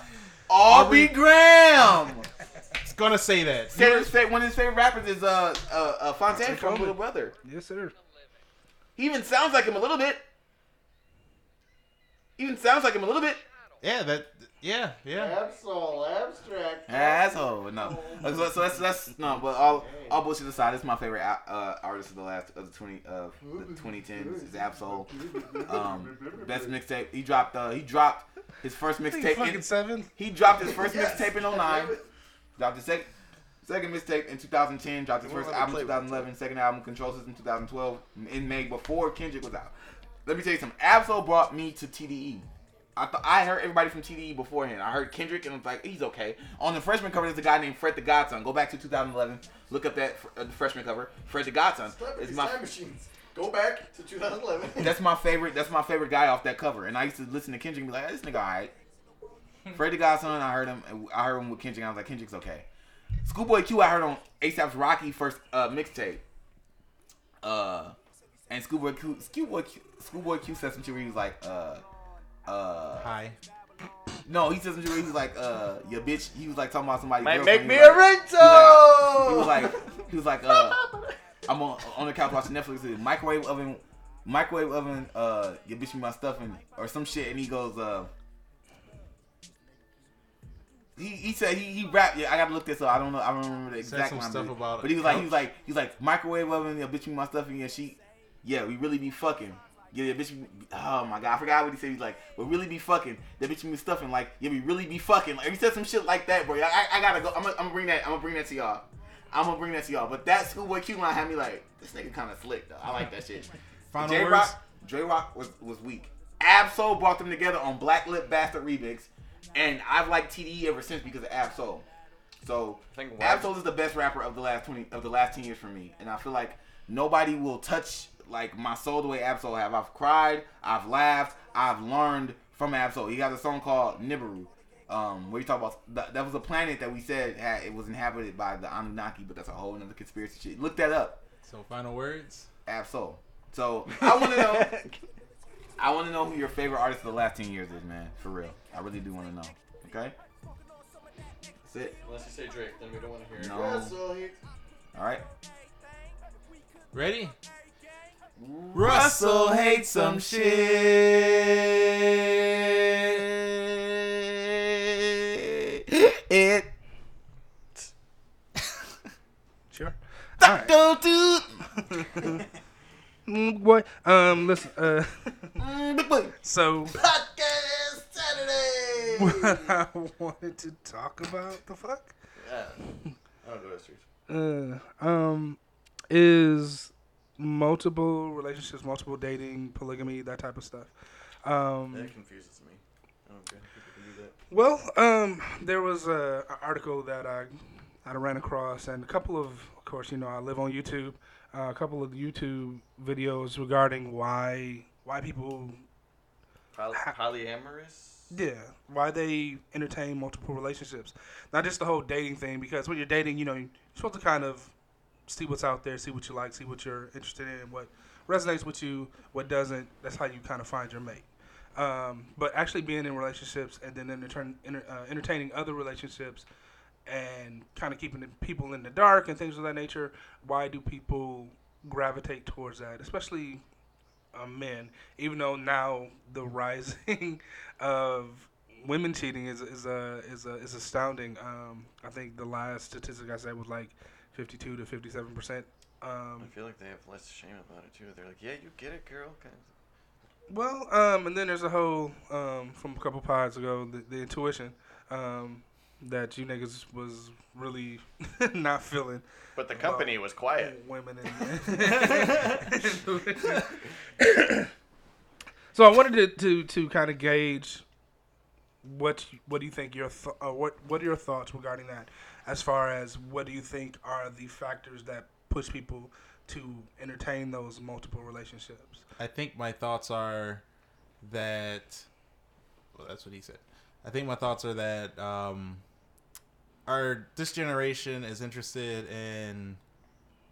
Aubrey, Aubrey- Graham It's gonna say that. Taylor's fa- one of his favorite rappers is uh uh, uh Fontaine from Little Brother Yes, sir. he even sounds like him a little bit even sounds like him a little bit Yeah, that. Yeah, yeah. Ab-Soul, abstract. Asshole, no. So, so that's that's no, but all all bullshit aside, it's my favorite uh, artist of the last of the twenty of the twenty tens is Ab-Soul. Um, best mixtape. He dropped uh he dropped his first mixtape. fucking In, seven. he dropped his first Yes. mixtape in 09. Dropped his second second mixtape in 2010. Dropped his first album in with 2011. Second album Control System 2012 in May before Kendrick was out. Let me tell you something. Ab-Soul brought me to TDE. I thought I heard everybody from TDE beforehand. I heard Kendrick and I was like, he's okay. On the freshman cover, there's a guy named Fred the Godson. Go back to 2011. Look up that uh, the freshman cover. Fred the Godson. Celebrity It's my time machines. Go back to 2011. that's my favorite. That's my favorite guy off that cover. And I used to listen to Kendrick and be like, this nigga alright. Fred the Godson. I heard him. I heard him with Kendrick. I was like, Kendrick's okay. Schoolboy Q. I heard on ASAP's Rocky first uh, mixtape. Uh, and Schoolboy Q. Schoolboy Q. Schoolboy Q said some shit where he was like, uh, uh, Hi. no, he said some shit where he was like, uh, your bitch. He was like talking about somebody. Might make me a ringtone. ringtone. He was like, he was like, uh, I'm on on the couch watching Netflix. Microwave oven, microwave oven. Uh, your bitch me my stuff and or some shit. And he goes, uh, he he said he he rapped. Yeah, I gotta look this up. I don't know. I don't remember the Said exact some stuff but- about But he was like, he was like, he was like microwave oven. Your bitch me my stuff and yeah, she, yeah, we really be fucking. Yeah, your bitch. Oh my god, I forgot what he said. He's like, we really be fucking. That bitch me stuffing. Like, yeah, we really be fucking. Like, he said some shit like that, bro. I, I, I gotta go. I'm gonna, bring that. I'm gonna bring that to y'all. I'm gonna bring that to y'all. But that Schoolboy Q line had me like, this nigga kind of slick though. I like that shit. Final J words. Rock, Jay Rock was was weak. Ab-Soul brought them together on Black Lip Bastard remix, and I've liked TDE ever since because of Ab-Soul. So I think why- Ab-Soul is the best rapper of the last twenty of the last ten years for me, and I feel like nobody will touch like my soul the way Ab-Soul have. I've cried, I've laughed, I've learned from Ab-Soul. He got a song called Nibiru. Um, where you talk about that, that was a planet that we said had it was inhabited by the Anunnaki, but that's a whole nother conspiracy shit. Look that up. So final words. Ab-Soul. So I want to know. I want to know who your favorite artist of the last ten years is, man. For real, I really do want to know. Okay. That's it. Unless you say Drake, then we don't want to hear it. No. All right. Ready? Russell hates some shit. It. Sure. All right. Go to. Mm, boy, um, listen. Uh, Big boy. so Podcast Saturday. what I wanted to talk about the fuck Yeah. I don't go to streets. uh, um is multiple relationships, multiple dating, polygamy, that type of stuff. Um, That confuses me. I don't get how people can do that. Well, um, there was a, a article that I I ran across, and a couple of, of course, you know, I live on YouTube. Uh, a couple of YouTube videos regarding why why people, Poly- Ha- polyamorous? yeah, why they entertain multiple relationships. Not just the whole dating thing, because when you're dating, you know, you're supposed to kind of see what's out there, see what you like, see what you're interested in, what resonates with you, what doesn't. That's how you kind of find your mate. Um, but actually being in relationships and then enter- enter- uh, entertaining other relationships and kind of keeping people in the dark and things of that nature, why do people gravitate towards that, especially um, men? Even though now the rising of women cheating is is uh, is uh, is astounding. Um, I think the last statistic I said was like 52 to 57 percent. Um, I feel like they have less shame about it too. They're like, yeah, you get it, girl. Kind of- Well, um, and then there's a whole um, from a couple pods ago, the, the intuition um, that you niggas was really not feeling. But the company was quiet. Women and so I wanted to to, to kind of gauge what what do you think your th- uh, what what are your thoughts regarding that as far as what do you think are the factors that push people to entertain those multiple relationships? I think my thoughts are that. Well, that's what he said. I think my thoughts are that um, our this generation is interested in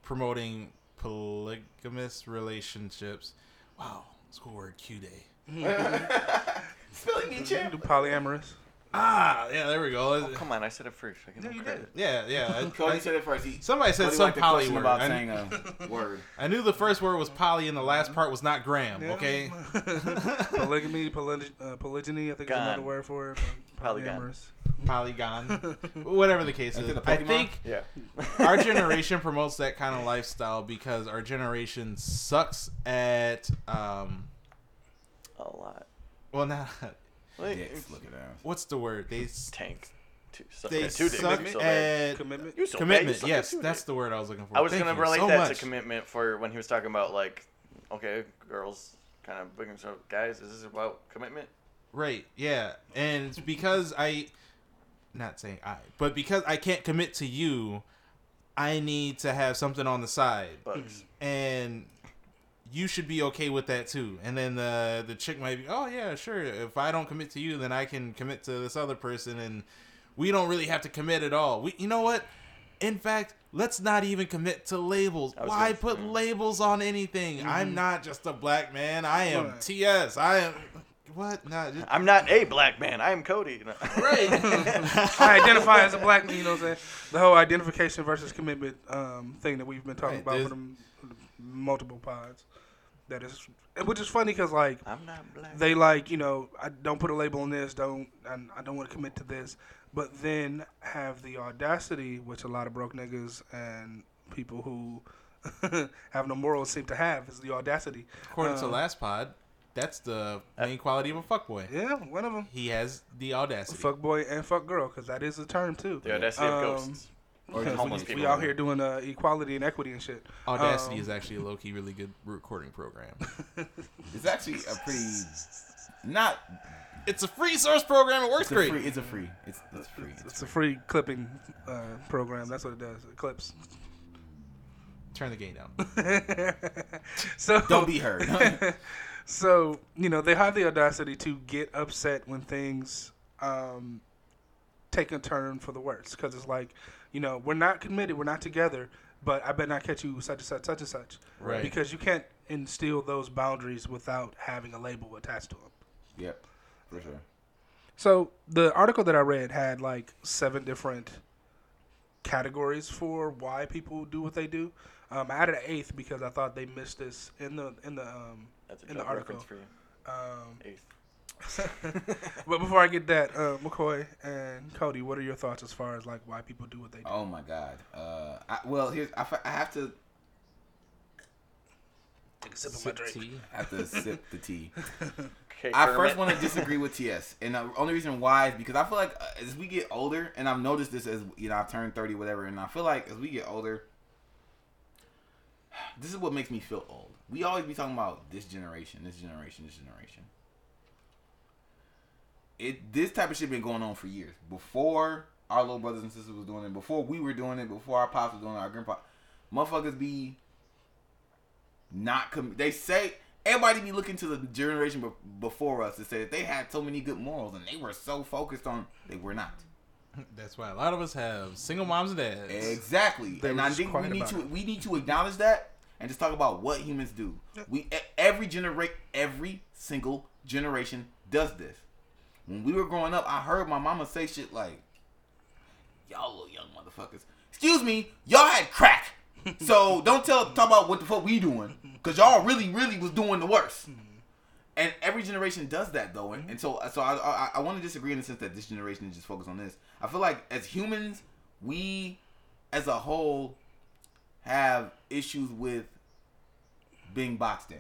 promoting polygamous relationships. Wow, school word Q day. Spelling bee champ. Do polyamorous? Ah, yeah, there we go. Oh, come on, I said it first. I get No, no you credit. Yeah, yeah. I- Cody I- said it first. He, somebody said Cody some liked the poly question word. about I, saying a word. I knew the first word was poly and the last part was not gram. Yeah. Okay. Polygamy, poly- uh, polygyny, I think is another word for it. Polygon. Polygon, whatever the case is. the I think Yeah. our generation promotes that kind of lifestyle because our generation sucks at um A lot. well not Like, Dicks, look at what's the word they tank. Two, so, they yeah, two dicks. suck You so at Commitment. You so bad, you commitment yes that's dicks. the word I was looking for I was Thank gonna relate so that much. to commitment for when he was talking about like, okay, girls kind of bringing so guys. Is this about commitment? right yeah and it's because I not saying I but because I can't commit to you I need to have something on the side Bugs. and you should be okay with that too. And then the the chick might be, oh yeah, sure. If I don't commit to you, then I can commit to this other person, and we don't really have to commit at all. We, you know what? In fact, let's not even commit to labels. Why put mm. labels on anything? I'm not just a black man. I am Right. TS. I am what? No, just, I'm not a black man. I am Cody. You know? right. I identify as a black man, you know what I'm saying? The whole identification versus commitment um, thing that we've been talking Right, about there's- for them multiple pods. That is, which is funny because like I'm not black. they like you know I don't put a label on this, don't and I don't want to commit to this, but then have the audacity, which a lot of broke niggas and people who have no morals seem to have, is the audacity. According to Uh, last pod, that's the main quality of a fuckboy. Yeah, one of them. He has the audacity. Fuck boy and fuck girl, because that is a term too. the audacity of Um, ghosts. Or just homeless we, people. we out here doing uh, equality and equity and shit. Audacity Um, is actually a low key really good recording program. It's actually a pretty not. It's a free source program. It works It's a great. free. It's a free. It's it's free. It's It's a free clipping uh, program. That's what it does. It clips. Turn the game down. so Don't be heard. so you know they have the audacity to get upset when things um, take a turn for the worse because it's like you know we're not committed we're not together but i bet not catch you such and such such and such Right. because you can't instill those boundaries without having a label attached to them Yep, for sure. so the article that i read had like seven different categories for why people do what they do um, i added an eighth because i thought they missed this in the in the um, That's a in the article for you. um, Eighth. But before I get that, uh, McCoy and Cody, what are your thoughts as far as like why people do what they do? Oh my god. Uh, I, well, here's I, I have to Take a sip of my drink. tea. I have to sip the tea. Okay, I first want to disagree with TS, and the only reason why is because I feel like uh, as we get older, and I've noticed this as you know I've turned thirty, whatever, and I feel like as we get older, this is what makes me feel old. We always be talking about this generation, this generation, this generation. It this type of shit been going on for years before our little brothers and sisters was doing it, before we were doing it, before our pops was doing it, our grandpa. Motherfuckers be not com- they say everybody be looking to the generation be- before us to say that they had so many good morals and they were so focused on they were not That's why a lot of us have single moms and dads. exactly They and i think we need to it. we need to acknowledge that and just talk about what humans do we e- every generate every single generation does this when we were growing up i heard my mama say shit like y'all little young motherfuckers. Excuse me y'all had crack. So don't tell talk about what the fuck we doing because y'all really really was doing the worst. Mm-hmm. And every generation does that though and, and so uh, so i i, I want to disagree in the sense that this generation is just focused on this. I feel like as humans we as a whole have issues with being boxed in.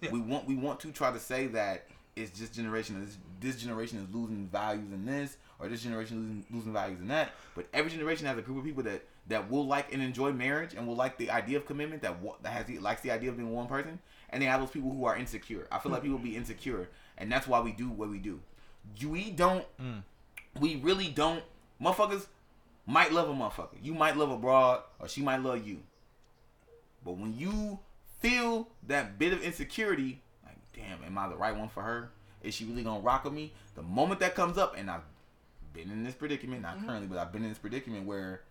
Yeah. we want we want to try to say that it's just generation this, this generation is losing values in this or this generation losing, losing values in that. But every generation has a group of people that that will like and enjoy marriage and will like the idea of commitment that that has the, likes the idea of being one person. And they have those people who are insecure. I feel like people be insecure. And that's why we do what we do. We don't mm. we really don't motherfuckers might love a motherfucker. You might love a broad or she might love you. But when you feel that bit of insecurity, damn, am I the right one for her? Is she really gonna rock with me? The moment that comes up, and I've been in this predicament, not mm-hmm. currently, but I've been in this predicament where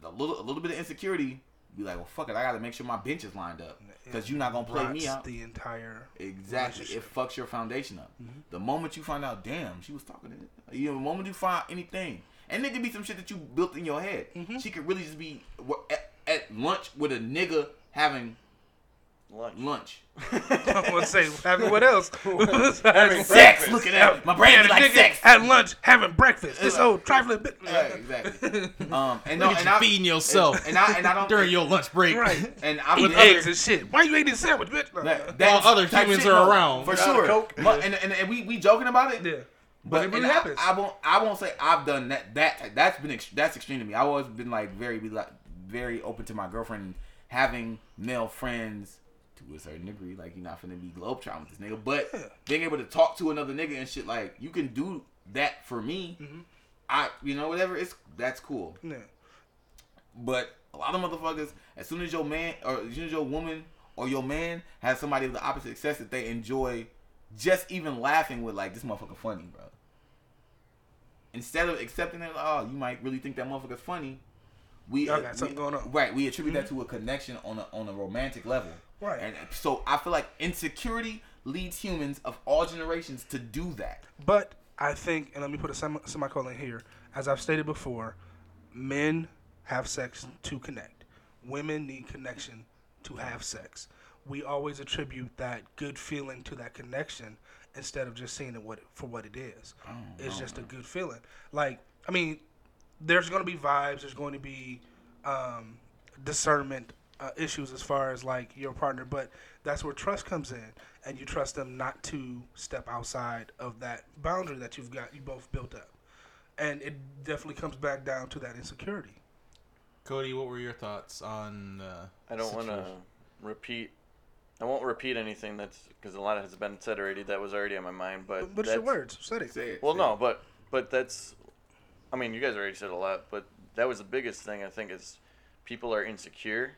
the little a little bit of insecurity be like, well, fuck it, I gotta make sure my bench is lined up because you're not gonna play me out. the entire Exactly. It fucks your foundation up. Mm-hmm. The moment you find out, damn, she was talking to this. You know, the moment you find anything, and it could be some shit that you built in your head. Mm-hmm. She could really just be at, at lunch with a nigga having Lunch. lunch. I want to say having what else? Having Sex. breakfast. Looking at my brain be like sex. at lunch having breakfast. This old trifling bit. Yeah, exactly. Um, and no, at and you I, feeding yourself and, and I and I don't during your lunch break. Right. and I Eating would eggs and shit. Why you eating this sandwich, bitch? that, While other type humans shit, are no, around. for sure. Coke. Mu- and, and, and we we joking about it. yeah. But But it really I, happens. I won't. I won't say I've done that. That that's been ex- that's extreme to me. I've always been like very very open to my girlfriend having male friends to a certain degree. Like you're not finna be globetrotting with this nigga, but Yeah. being able to talk to another nigga and shit like you can do that for me. Mm-hmm. I you know whatever it's that's cool. yeah. But a lot of motherfuckers, as soon as your man or as soon as your woman or your man has somebody of the opposite sex that they enjoy, just even laughing with like this motherfucker funny, bro. Instead of accepting it, oh, you might really think that motherfucker's funny. We, got we- something going on. right? We attribute that to a connection on a on a romantic level, Right. And so I feel like insecurity leads humans of all generations to do that. But I think, and let me put a semi- semicolon here. As I've stated before, men have sex to connect. Women need connection to have sex. We always attribute that good feeling to that connection instead of just seeing it what for what it is. It's just a good feeling. Like, I mean, there's going to be vibes. There's going to be um, discernment uh, issues as far as like your partner, but that's where trust comes in, and you trust them not to step outside of that boundary that you've got you both built up, and it definitely comes back down to that insecurity. Cody, what were your thoughts on? Uh, I don't want to repeat. I won't repeat anything that's because a lot has been said already. That was already on my mind. But But, but it's your words. Said it. Say it. Well, say no, it. but but that's. I mean, you guys already said a lot, but that was the biggest thing. I think is people are insecure,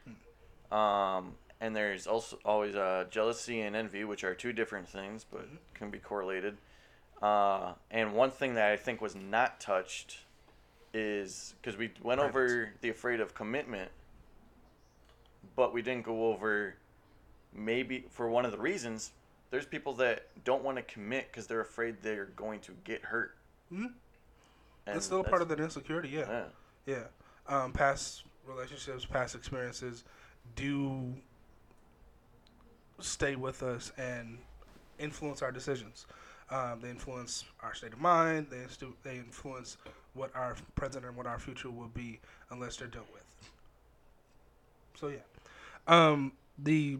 um, and there's also always uh, jealousy and envy, which are two different things, but Mm-hmm. can be correlated. Uh, and one thing that I think was not touched is because we went Right. over the afraid of commitment, but we didn't go over maybe for one of the reasons. There's people that don't want to commit because they're afraid they're going to get hurt. Mhm. And It's still a part of that insecurity. Yeah. yeah. Yeah. Um, past relationships, past experiences do stay with us and influence our decisions. Um, they influence our state of mind. They, instu- they influence what our present and what our future will be unless they're dealt with. So, yeah. Um, the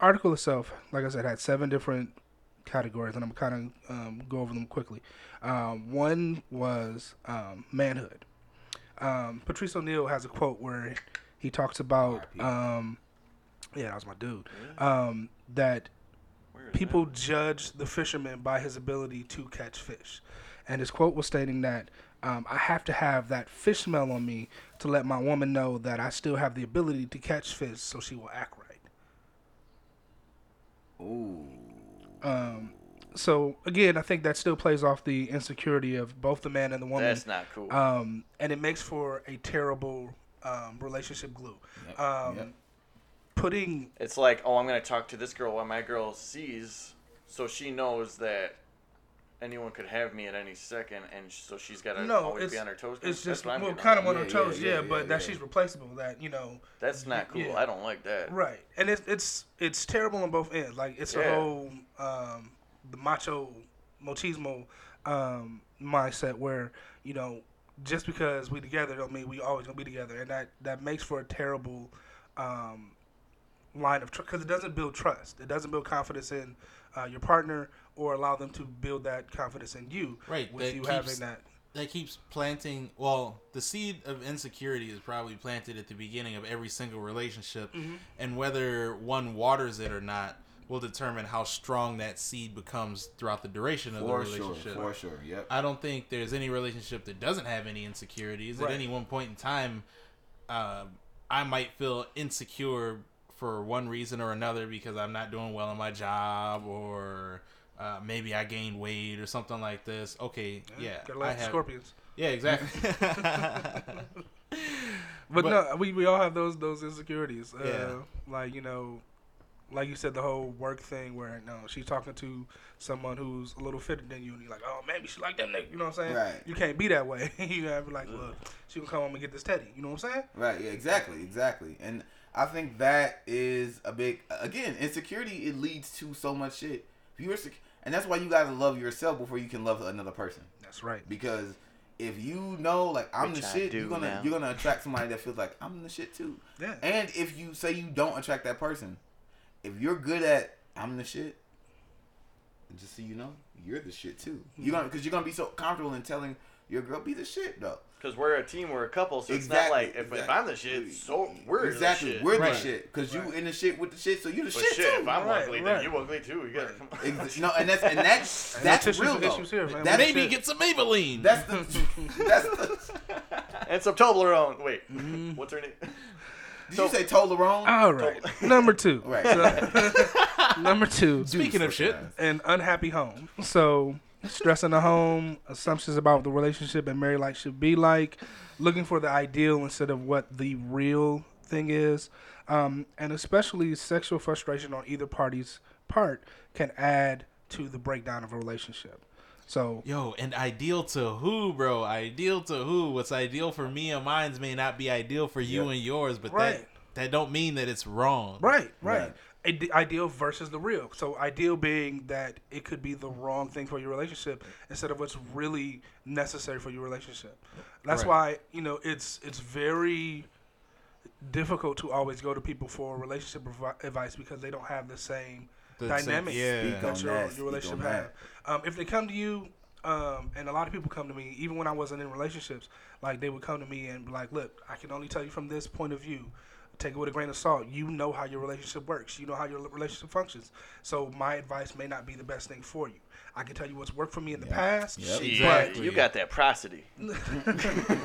article itself, like I said, had seven different categories, and I'm kind of um, go over them quickly. Um, one was um, manhood. Um, Patrice O'Neal has a quote where he talks about, um, yeah, that was my dude, um, that people judge the fisherman by his ability to catch fish. And his quote was stating that um, I have to have that fish smell on me to let my woman know that I still have the ability to catch fish so she will act right. Ooh. Um, so again, I think that still plays off the insecurity of both the man and the woman. That's not cool. um, and it makes for a terrible um, relationship glue. Yep, Um, yep. Putting It's like, oh, I'm gonna talk to this girl while my girl sees, so she knows that anyone could have me at any second, and so she's gotta no, always it's be on her toes. it's just what I'm well, kind of at. on her Yeah, toes, yeah, yeah, yeah, but yeah, that yeah. she's replaceable. That you know, That's not cool. yeah. I don't like that. right? And it's it's it's terrible on both ends. Like it's a Yeah. whole um, the macho machismo um, mindset where you know just because we together don't mean we always gonna be together, and that that makes for a terrible um, line of trust because it doesn't build trust. It doesn't build confidence in uh, your partner or allow them to build that confidence in you. Right, With that you keeps- having that. that keeps planting well the seed of insecurity is probably planted at the beginning of every single relationship Mm-hmm. and whether one waters it or not will determine how strong that seed becomes throughout the duration of For the sure. relationship For sure. Yep. i don't think there's any relationship that doesn't have any insecurities Right. at any one point in time um, i might feel insecure for one reason or another because i'm not doing well in my job or uh, maybe I gained weight or something like this. Okay, yeah, Gotta I have, scorpions. yeah, exactly. But, But- no, we, we all have those those insecurities. Uh, Yeah. Like you know, like you said, the whole work thing where no, she's talking to someone who's a little fitter than you, and you're like, oh, maybe she like that nigga. You know what I'm saying? Right. You can't be that way. you gotta be like, look, she can come home and get this teddy. You know what I'm saying? Right. Yeah. Exactly. Exactly. And I think that is a big again insecurity. It leads to so much shit. If you're sec- and that's why you gotta love yourself before you can love another person. That's right. Because if you know like I'm Which the I shit, you're gonna now. you're gonna attract somebody that feels like I'm the shit too. Yeah. And if you say you don't attract that person, if you're good at I'm the shit, just so you know, you're the shit too. You're gonna because you're gonna be so comfortable in telling your girl be the shit though. Because we're a team, we're a couple, so it's not like if, if. I'm the shit, so we're exactly the shit. we're Right. the shit because Right. you in the shit with the shit, so you the But shit, shit, too. if I'm Right, ugly, right. then you ugly too. You gotta come on. Ex- no, and that's and that's Ain't no that's tissue real for though. issues here, man. Maybe get some Maybelline. That's the that's the. and some Toblerone. Wait, Mm-hmm. what's her name? Did you say Toblerone? All right. Number two. Right. Number two. Speaking of shit, an unhappy home. So, stress in the home, assumptions about what the relationship and married life should be like, looking for the ideal instead of what the real thing is, um, and especially sexual frustration on either party's part can add to the breakdown of a relationship. So, Yo, and ideal to who, bro? Ideal to who? What's ideal for me and mine's may not be ideal for you Yeah. and yours, but Right. that that don't mean that it's wrong. right, right. Right. Ide- Ideal versus the real. So, ideal being that it could be the wrong thing for your relationship instead of what's really necessary for your relationship. That's Right. why you know it's it's very difficult to always go to people for relationship advice because they don't have the same The dynamic yeah. Speak on that your, that, your speak relationship on have. Um, if they come to you, um, and a lot of people come to me, even when I wasn't in relationships, like they would come to me and be like, "Look, I can only tell you from this point of view. take it with a grain of salt. You know how your relationship works. You know how your relationship functions. So my advice may not be the best thing for you. I can tell you what's worked for me in the past, Yep. but Exactly. You got that prosody.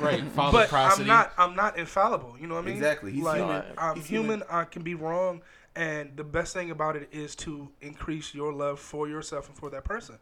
Right. Follow but prosody. I'm not I'm not infallible. You know what I mean? Exactly. He's like, human. I'm He's human. human. I can be wrong, and the best thing about it is to increase your love for yourself and for that person.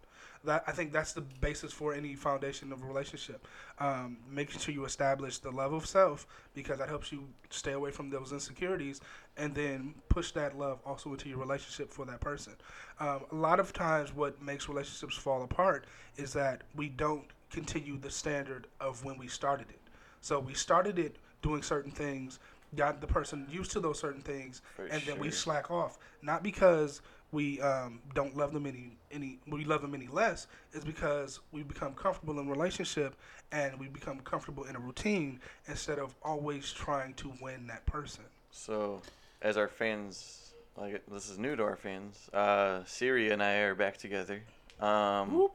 That I think that's the basis for any foundation of a relationship. Um, making sure you establish the love of self because that helps you stay away from those insecurities, and then push that love also into your relationship for that person. Um, a lot of times, what makes relationships fall apart is that we don't continue the standard of when we started it. So we started it doing certain things, got the person used to those certain things, For and then we slack off. Not because we um, don't love them any any we love them any less. It's because we become comfortable in relationship and we become comfortable in a routine instead of always trying to win that person. So, as our fans, like this is new to our fans. Uh, Siri and I are back together. Um,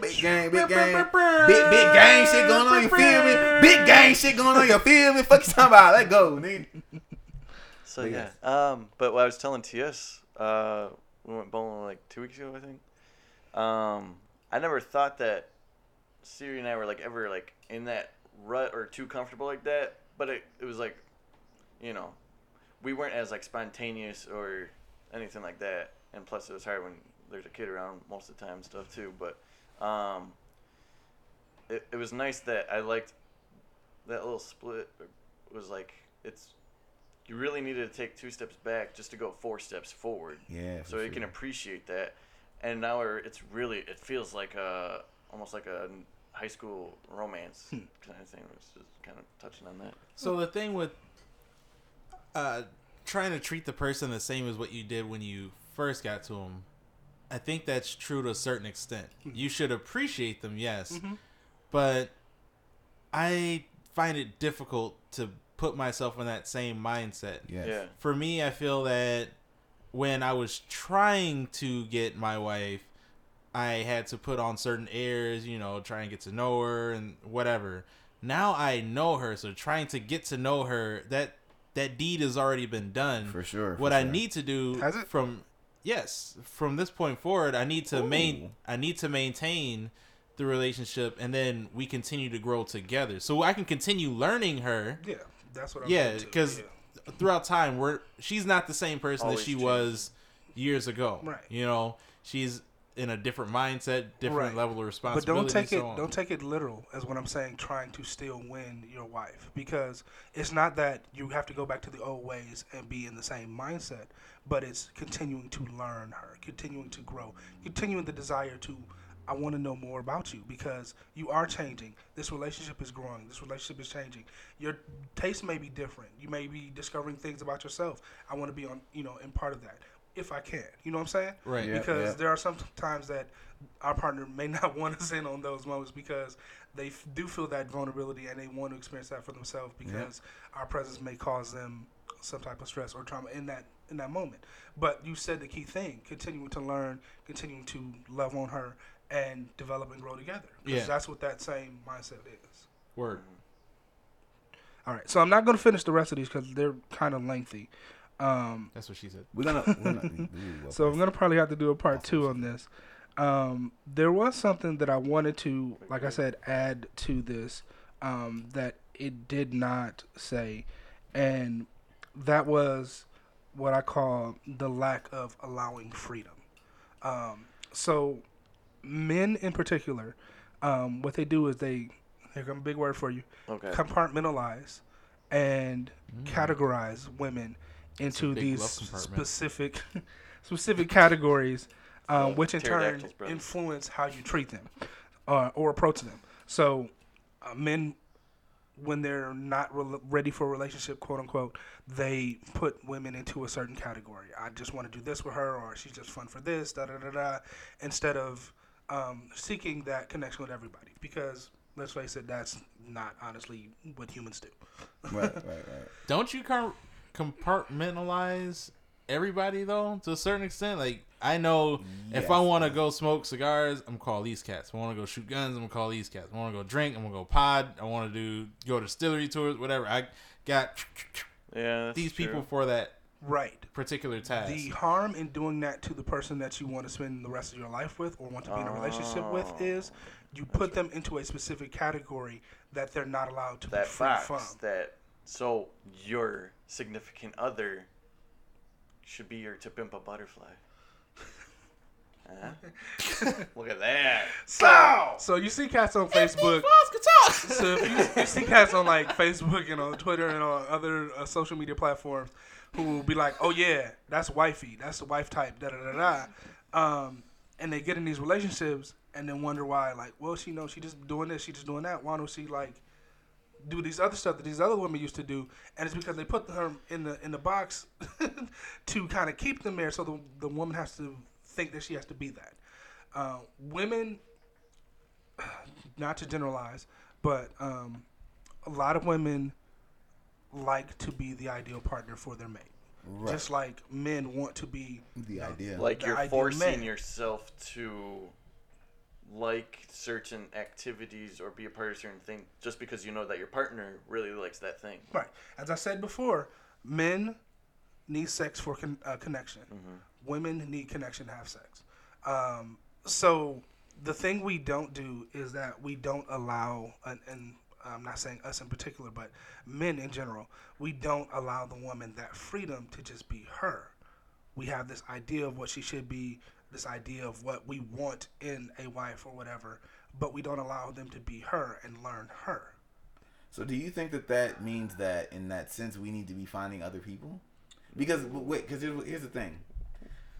Big gang, big gang, big big gang shit going on. You feel me? Big gang shit going on. You feel me? Fuck you talking about? Let go, nigga. so But yeah. yes. Um, but what I was telling TS, uh, we went bowling like two weeks ago, I think. Um, I never thought that Siri and I were like ever like in that rut or too comfortable like that. But it, it was like, you know, we weren't as like spontaneous or anything like that. And plus, it was hard when there's a kid around most of the time and stuff too. But um, it, it was nice that I liked that little split. Was like it's you really needed to take two steps back just to go four steps forward. Yeah. So you can appreciate that. And now we're, it's really it feels like a almost like a high school romance kind of thing. It's just kind of touching on that. So the thing with uh, trying to treat the person the same as what you did when you first got to them, I think that's true to a certain extent. Hmm. You should appreciate them, yes, mm-hmm. but I find it difficult to put myself in that same mindset. Yes. Yeah. For me, I feel that when I was trying to get my wife, I had to put on certain airs, you know, try and get to know her and whatever. Now I know her, so trying to get to know her, that that deed has already been done. For sure. for what I sure. need to do Has it? from yes, from this point forward, I need to main I need to maintain the relationship and then we continue to grow together. So I can continue learning her Yeah, that's what I'm yeah, because yeah. throughout time, we're she's not the same person Always that she changing. was years ago. Right. You know, she's in a different mindset, different Right. level of responsibility. But don't take and it on. don't take it literal as what I'm saying trying to still win your wife because it's not that you have to go back to the old ways and be in the same mindset, but it's continuing to learn her, continuing to grow, continuing the desire to I want to know more about you because you are changing. This relationship is growing. This relationship is changing. Your taste may be different. You may be discovering things about yourself. I want to be on, you know, in part of that if I can. You know what I'm saying? Right. Yeah. because there are some times that our partner may not want us in on those moments because they f- do feel that vulnerability and they want to experience that for themselves because our presence may cause them some type of stress or trauma in that in that moment. But you said the key thing: continuing to learn, continuing to love on her, and develop and grow together. Because Yeah. that's what that same mindset is. Word. All right, so I'm not going to finish the rest of these because they're kind of lengthy. Um, That's what she said. We're gonna. We're gonna So I'm gonna probably have to do a part two on this. Um, there was something that I wanted to, like I said, add to this um, that it did not say, and that was what I call the lack of allowing freedom. Um, so men in particular, um, what they do is they here come a big word for you Okay. compartmentalize and categorize women into these specific specific categories, um, which in turn Pterodactyls, influence how you treat them uh, or approach them. So, uh, men, when they're not re- ready for a relationship, quote unquote, they put women into a certain category. I just want to do this with her, or she's just fun for this, da da da da, instead of um, seeking that connection with everybody. Because let's face it, that's not honestly what humans do. right, right, right. Don't you com- compartmentalize everybody though to a certain extent? Like I know if I want to go smoke cigars, I'm gonna call these cats. If I want to go shoot guns, I'm gonna call these cats. If I want to go drink, I'm gonna go pod. I want to do go to distillery tours, whatever. I got Yeah, these true. people for that Right. particular task. The harm in doing that to the person that you want to spend the rest of your life with or want to be in a relationship with Oh. is you put them into a specific category that they're not allowed to be that free box from. that so your significant other should be your to pimp a butterfly. Huh? Look at that. So, so you see cats on Facebook. So if you, you see cats on like Facebook and on Twitter and on other uh, social media platforms who will be like, "Oh yeah, that's wifey, that's the wife type," da da da da, um, and they get in these relationships and then wonder why, like, well, she knows she just doing this, she just doing that. Why don't she like do these other stuff that these other women used to do? And it's because they put her in the in the box to kind of keep them there, so the the woman has to think that she has to be that. Uh, women not to generalize, but um, a lot of women like to be the ideal partner for their mate. Right. Just like men want to be the idea. Like The you're forcing man. yourself to like certain activities or be a part of certain thing just because you know that your partner really likes that thing. right. As I said before, men need sex for con- uh, connection. Women need connection to have sex. Um, so the thing we don't do is that we don't allow, and, and I'm not saying us in particular, but men in general, we don't allow the woman that freedom to just be her. We have this idea of what she should be, this idea of what we want in a wife or whatever, but we don't allow them to be her and learn her. So do you think that that means that in that sense we need to be finding other people? Because wait, because here's, here's the thing.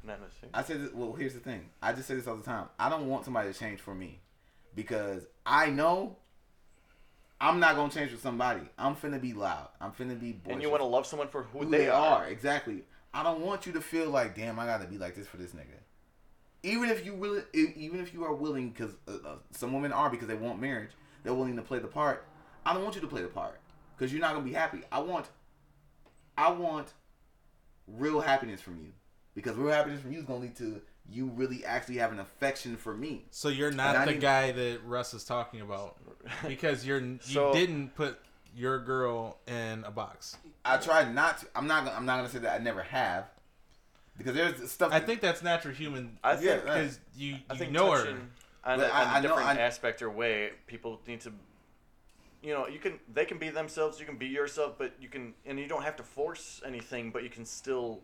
Not necessarily. I said, this, well, here's the thing. I just say this all the time. I don't want somebody to change for me because I know I'm not gonna change for somebody. I'm finna be loud. I'm finna be. And you want to love someone for who, who they, are. exactly. I don't want you to feel like, damn, I gotta be like this for this nigga. Even if you will, even if you are willing, because uh, uh, some women are because they want marriage, they're willing to play the part. I don't want you to play the part because you're not gonna be happy. I want, I want real happiness from you because real happiness from you is gonna lead to you really actually having an affection for me. So you're And not the need- guy that Russ is talking about because you're you So- didn't put your girl in a box. I try not to. I'm not. gonna- I'm not gonna say that I never have because there's stuff. I think that's natural human I Yeah, think right. because you I you think know her. touching on, But a, I- on a I know- different I- aspect or way, people need to. You know, you can. They can be themselves. You can be yourself, but you can, and you don't have to force anything. But you can still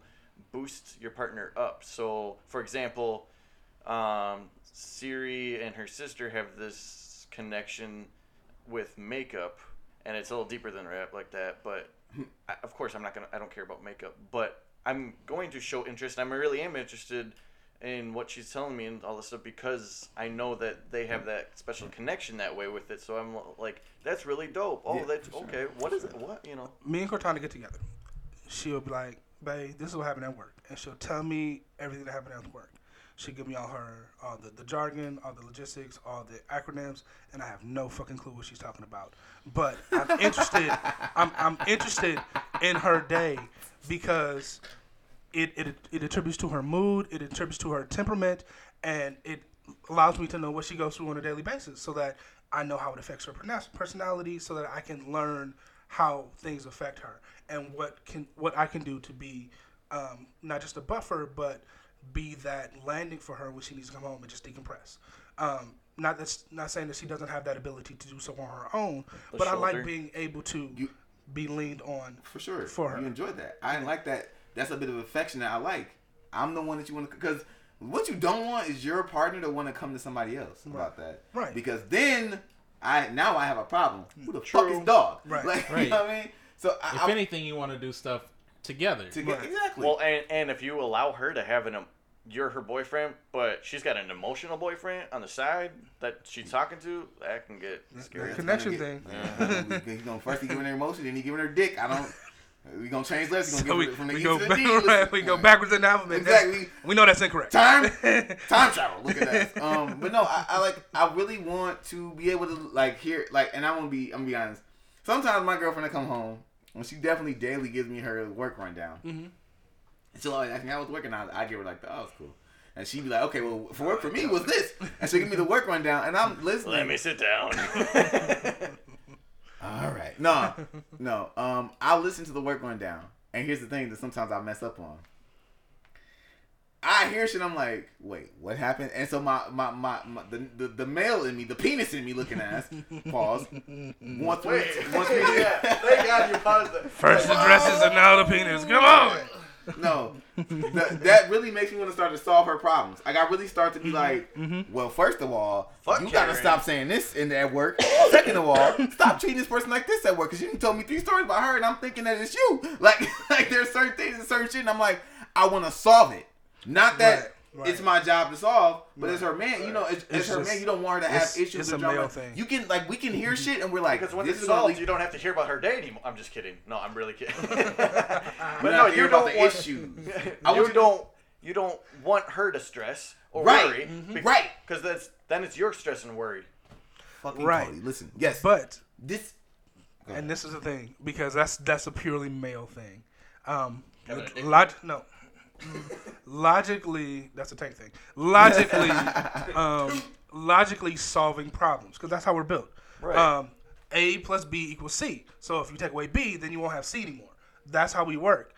boost your partner up. So, for example, um, Siri and her sister have this connection with makeup, and it's a little deeper than rap like that. But I, of course, I'm not gonna. I don't care about makeup, but I'm going to show interest. I really am interested in what she's telling me and all this stuff because I know that they have that special connection that way with it. So I'm like, that's really dope. Oh, Yeah, that's sure. okay. What is it? What you know? me and Cortana get together. She'll be like, "Babe, this is what happened at work," and she'll tell me everything that happened at work. She'll give me all her all the, the jargon, all the logistics, all the acronyms, and I have no fucking clue what she's talking about. But I'm interested. I'm I'm interested in her day because it, it it attributes to her mood, it attributes to her temperament, and it allows me to know what she goes through on a daily basis, so that I know how it affects her personality, so that I can learn how things affect her and what can what I can do to be um, not just a buffer, but be that landing for her when she needs to come home and just decompress. Um, not that's not saying that she doesn't have that ability to do so on her own, The but I like being able to You- be leaned on. For sure. For her. You enjoyed that. I didn't like that. That's a bit of affection that I like. I'm the one that you want to, because what you don't want is your partner to want to come to somebody else about that. Right. Because then I now I have a problem. Who the fuck is dog? Right. Like, Right. you know what I mean? So I, If I, anything, you want to do stuff together. to get, Right. exactly. Well, and and if you allow her to have an, um, you're her boyfriend, but she's got an emotional boyfriend on the side that she's talking to, that can get scary. The connection thing. Yeah, he's gonna first he giving her emotion, then he giving her dick. I don't. We gonna change letters. He So gonna we, give it from the we E go to the back, D. Right, we go backwards in the alphabet. Exactly. That's- We know that's incorrect. time time travel look at that um but no I, I like i really want to be able to like hear like and i want to be i'm gonna be honest sometimes my girlfriend will come home and she definitely daily gives me her work rundown Mm-hmm. she'll always ask me how was working I, I give her like the oh it's cool and she'd be like, okay, well, for work for me was this, and she'll give me the work rundown, and I'm listening. Let me sit down. All right. No, no. Um, I'll listen to the work rundown. And here's the thing that sometimes I mess up on. I hear shit. I'm like, wait, what happened? And so my my my, my the, the the male in me, the penis in me, looking ass, pause. Wants me, wants me to, yeah, thank God you paused it. First the dresses and now the penis. Come on. no, Th- that really makes me want to start to solve her problems. Like I really start to be mm-hmm, like, mm-hmm. well, first of all, Fuck you gotta stop saying this in at work. Second of all, stop treating this person like this at work because you told me three stories about her, and I'm thinking that it's you. Like, like there's certain things and certain shit, and I'm like, I want to solve it. Not that. Right, right. It's my job to solve, but as her man, you know, as, as It's her just- man, you don't want her to have it's- issues. it's with a drama. male thing. You can like we can hear shit, and we're like, Because when this it's is gonna solved, lead- you don't have to hear about her day anymore. I'm just kidding. No, I'm really kidding. but no, have to hear you don't the want issues. I you want you to- don't. You don't want her to stress or Right. worry, Mhm. Right. Because that's then it's your stress and worry. Fucking Right. Cody, listen, yes, But this and this is the thing because that's that's a purely male thing. Um, Got it. log- no, logically that's a tank thing. Logically, um, logically solving problems because that's how we're built. Right. Um, a plus B equals C. So if you take away B, then you won't have C anymore. That's how we work.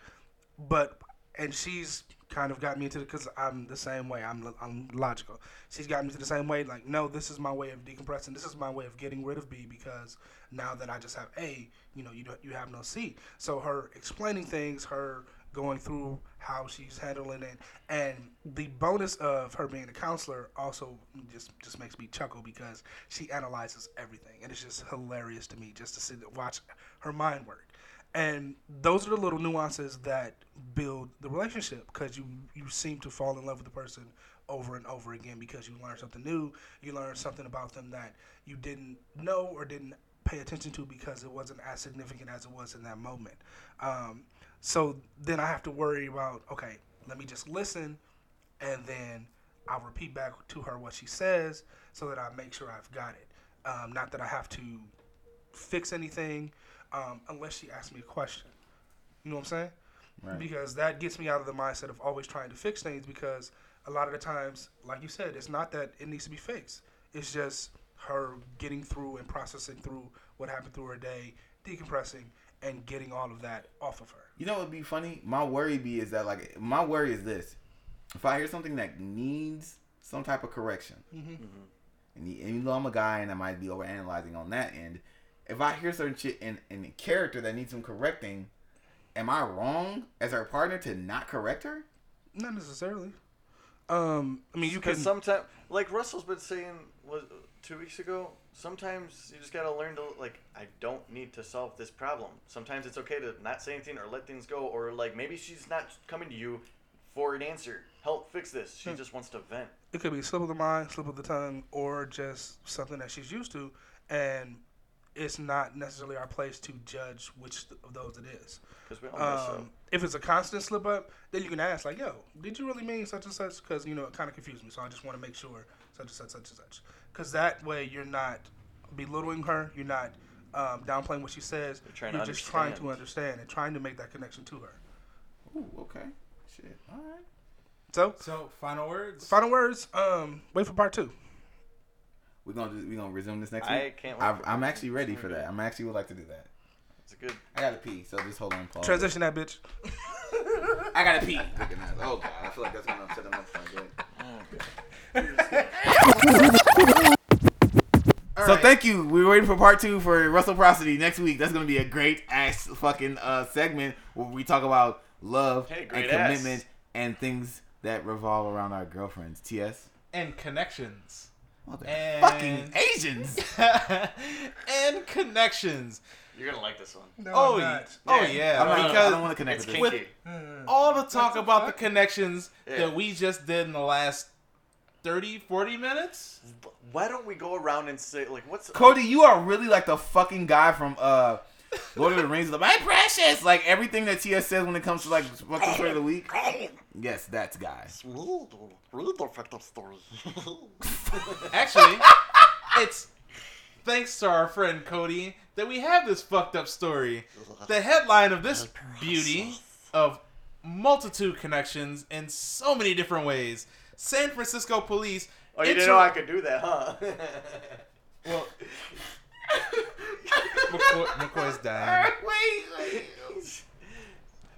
But and she's kind of got me into it because I'm the same way. I'm I'm logical. She's got me to the same way. Like, no, this is my way of decompressing. This is my way of getting rid of B because now that I just have A, you know, you don't, you have no C. So her explaining things, her going through how she's handling it, and the bonus of her being a counselor also just just makes me chuckle because she analyzes everything, and it's just hilarious to me just to see watch her mind work. And those are the little nuances that build the relationship because you you seem to fall in love with the person over and over again because you learn something new, you learn something about them that you didn't know or didn't pay attention to because it wasn't as significant as it was in that moment. Um, so then I have to worry about okay, let me just listen, and then I'll repeat back to her what she says so that I make sure I've got it. Um, not that I have to fix anything um, unless she asks me a question. You know what I'm saying? Right. Because that gets me out of the mindset of always trying to fix things because a lot of the times, like you said, it's not that it needs to be fixed. It's just her getting through and processing through what happened through her day, decompressing, and getting all of that off of her. You know what would be funny? My worry be is that like my worry is this: if I hear something that needs some type of correction, Mm-hmm. and, you, and you know I'm a guy and I might be overanalyzing on that end. If I hear certain shit in in a character that needs some correcting, am I wrong as her partner to not correct her? Not necessarily. Um, I mean, you Because can. sometimes, like Russell's been saying was two weeks ago. Sometimes you just gotta learn to like. I don't need to solve this problem. Sometimes it's okay to not say anything or let things go, or like maybe she's not coming to you for an answer. Help fix this. She just wants to vent. it could be a slip of the mind, slip of the tongue, or just something that she's used to, and it's not necessarily our place to judge which of those it is. Because we all mess up. Um, if it's a constant slip up, then you can ask like, "Yo, did you really mean such and such?" Because you know it kind of confused me, so I just want to make sure such and such, such and such. Because that way you're not belittling her, you're not um, downplaying what she says. You're trying you're to just trying to understand. understand and trying to make that connection to her. Ooh, okay, shit, all right. So, So, final words. final words. Um, wait for part two. We're gonna do, we gonna resume this next I week. I can't wait I, for I'm actually ready for that. I'm actually would like to do that. It's a good. I gotta pee, so just hold on. Pause. Transition that bitch. I gotta pee. oh god, I feel like that's gonna upset him up for a bit. So thank you. We're waiting for part two for Russell Prosody next week. That's gonna be a great ass fucking uh, segment where we talk about love Hey, and great ass. commitment and things that revolve around our girlfriends. Ts. and connections. Mother And- fucking Asians. and connections. You're gonna like this one. oh, yeah. oh yeah, I'm not- I because don't want to connect It's with this. all the talk about the connections Yeah. that we just did in the last 30, 40 minutes. Why don't we go around and say like what's Cody, you are really like the fucking guy from uh Lord of the Rings. Like, My precious, like everything that TS says when it comes to like fucking story of the week. Yes, that's guy. Read the fucked up story. Actually, it's thanks to our friend Cody that we have this fucked up story. The headline of this beauty of multitude connections in so many different ways. San Francisco police. Oh, you didn't know I could do that, huh? Well, McCoy, McCoy's dying. Wait, wait.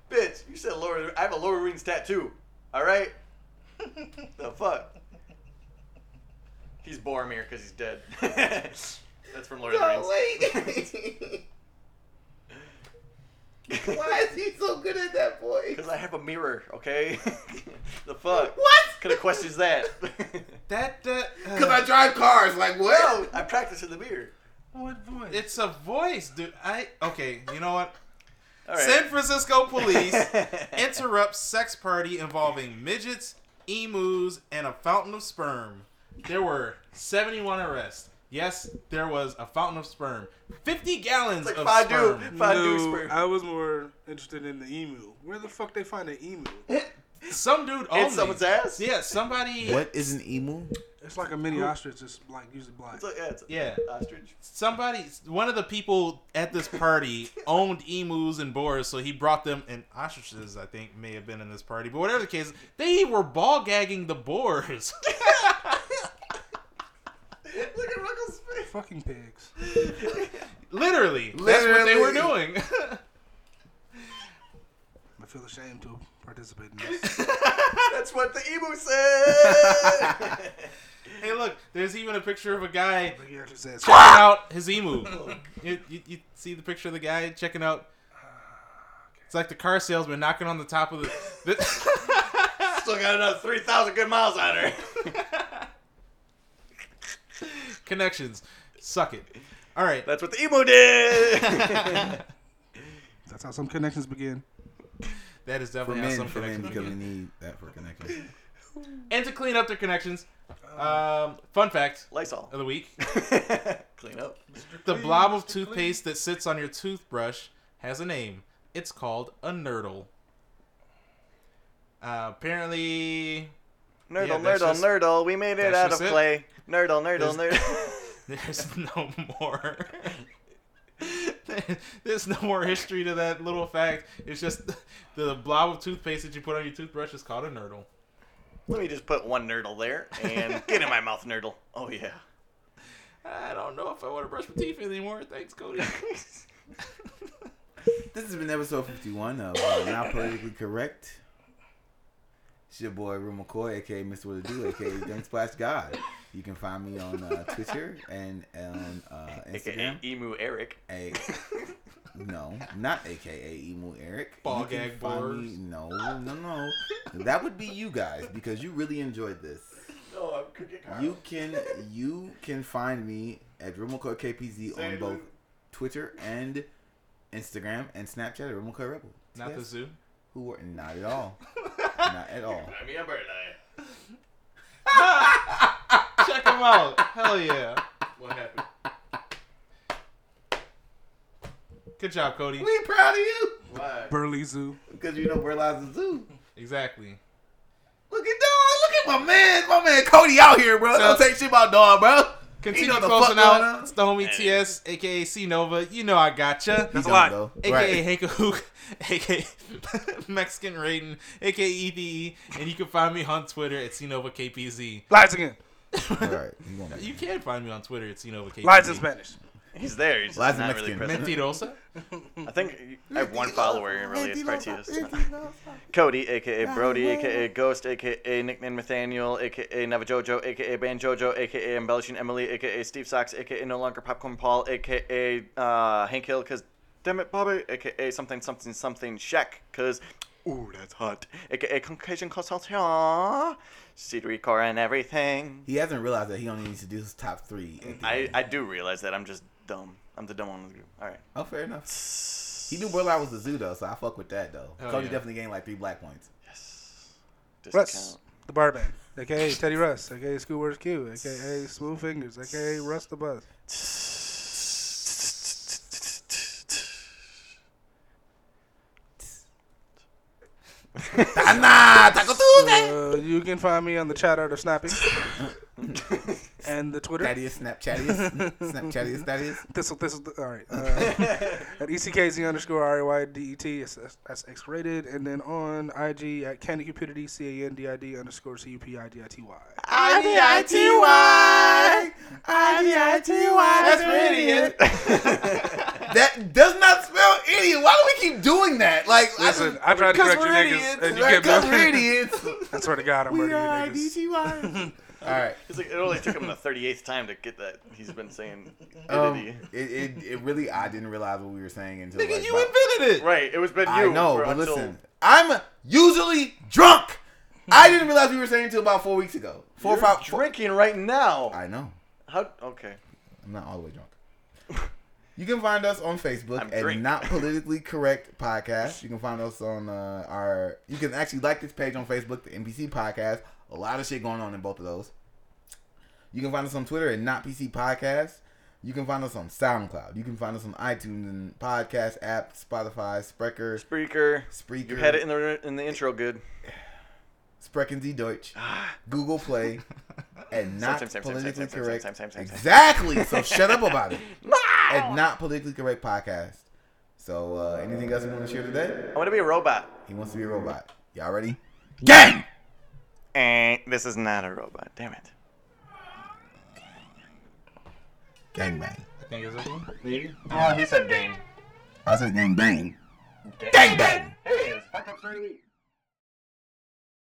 Bitch, you said Lord. I have a Lord of Rings tattoo. All right. the fuck. He's Boromir because he's dead. That's from Lord of the Rings. wait. Why is he so good at that voice? Because I have a mirror. Okay. the fuck. What? Kind of questions that? That uh, that. Because I drive cars. Like what? I practice in the mirror. What voice? it's a voice, dude. I okay. You know what? All right. San Francisco police interrupt sex party involving midgets, emus, and a fountain of sperm. There were 71 arrests. Yes, there was a fountain of sperm. 50 gallons like of fondue. sperm. Fondue no, sperm. I was more interested in the emu. Where the fuck they find an emu? Some dude only. In someone's ass. Yeah, somebody. What is an emu? It's like a mini ostrich, just like usually black. It's like, yeah, it's a Yeah. ostrich. Somebody, one of the people at this party owned emus and boars, so he brought them, and ostriches, I think, may have been in this party. But whatever the case, they were ball gagging the boars. Look at Ruckle's face. Fucking pigs. Literally, that's what they were Literally. doing. I feel ashamed to participate in this. That's what the emu said. hey, look, there's even a picture of a guy Like he actually says, checking out his emu. You, you, you see the picture of the guy checking out? Ah, it's like the car salesman knocking on the top of the. the Still got another 3,000 good miles on her. connections. Suck it. All right. That's what the emo did. That's how some connections begin. That is For definitely how men, some for men, connections because we begin. need that for connection. And to clean up their connections, um, fun fact Lysol. of the week: Clean up. the blob of toothpaste that sits on your toothbrush has a name. It's called a nurdle. Uh, apparently, Nerdle, Yeah, that's nerdle, just- nerdle. We made it that's out of just it. clay. Nerdle, nerdle, There's- nerdle. there's no more. there's no more history to that little fact. It's just the blob of toothpaste that you put on your toothbrush is called a nurdle. Let me just put one nerdle there and get in my mouth, nerdle. Oh yeah. I don't know if I want to brush my teeth anymore. Thanks, Cody. This has been episode 51 of uh, Now Politically Correct. It's your boy, Real McCoy, aka Mr. What to Do, aka Young Splash God. You can find me on uh, Twitter and on uh, AKA Instagram. Emu Eric. A, no, not aka Emu Eric. Ball You can gag find me- No, no, no. That would be you guys because you really enjoyed this. No, I'm cooking. You can you can find me at Real McCoy KPZ Say on both Lou. Twitter and Instagram and Snapchat at Real McCoy Rebel. Not the zoo. Who were not at all. not at all. I mean, I'm bird Check him out. Hell yeah. What happened? Good job, Cody. We proud of you Why? Burley Zoo. because you know we're live zoo. Exactly. Look at dog. Look at my man. My man Cody out here, bro. Don't take shit about dog, bro. Continue know closing out. on. It's the homie TS, aka C Nova. You know I gotcha. He a lot. though. AKA Right. Hank Hook, aka Mexican Raiden, aka ETE, and you can find me on Twitter at CNovaKPZ. Lies again. All right. You want? You can find me on Twitter at CNovaKPZ. Lies in Spanish. He's there. He's just Lies in not really present. Mentirosa. I think I have one follower, and really, it's probably Cody, aka Brody, aka Ghost, aka Nickname Nathaniel, aka Navajojo, aka Banjojo, aka Embellishing Emily, aka Steve Socks, aka No Longer Popcorn Paul, aka uh, Hank Hill, cause damn it, Bobby, aka something something something Shaq, cause ooh that's hot, aka Caucasian Consultant, Cedric Core and everything. He hasn't realized that he only needs to do his top three. I. I do realize that I'm just dumb. I'm the dumb one in the group. All right. oh, fair enough. He knew Burla was the zoo though, so I fuck with that though. Hell Cody yeah. definitely gained like three black points. Yes. Russ, Discount. the barman, aka Teddy Russ, aka Schoolworth Q, aka Smooth Fingers, aka Russ the Buzz. Tana, Taco Tuesday. Uh, you can find me on the chat art of Snappy. and and the Twitter. Thaddeus, Snapchattius, Snapchattius, Thaddeus. This this is all right. Uh, at ECKZ underscore R A Y D E T. That's, that's X rated. And then on IG at Candy Cupidity C A N D I D underscore C U P I D I T Y. I-D-I-T-Y. I-D-I-T-Y. That's for idiot. that does not spell idiot. Why do we keep doing that? Like, Listen, I tried to correct you niggas, and you Right, kept 'cause doing we're idiots. I swear to God, I'm We murdering are you niggas. I-D-T-Y. All right. It's like it only took him the 38th time to get that. He's been saying Um, idity. it, it, it really, I didn't realize what we were saying until Nigga, like, you about- invented it. Right, it was been you. I know, but until- listen, I'm usually drunk. I didn't realize we were saying until about four weeks ago. 4 You're or five. four- drinking right now. I know. How? Okay. I'm not all the way drunk. You can find us on Facebook I'm at drink. Not Politically Correct Podcast. You can find us on uh, our. You can actually like this page on Facebook, the NPC Podcast. A lot of shit going on in both of those. You can find us on Twitter at Not PC Podcast. You can find us on SoundCloud. You can find us on iTunes and podcast app, Spotify, Sprecher, Spreaker. Spreaker. You had it in the in the intro. Good. Sprechen Sie Deutsch, Google Play, and not Same, same, same, politically same, same, correct. Exactly. So shut up about it. And not politically correct podcast. So uh, anything else you want to share today? I want to be a robot. He wants to be a robot. Y'all ready? Gang. Eh, this is not a robot. Damn it. Gang bang. I think it's this one. Oh, he said game. I said gang bang. Gang bang. Hey, it's Fuck Up 38.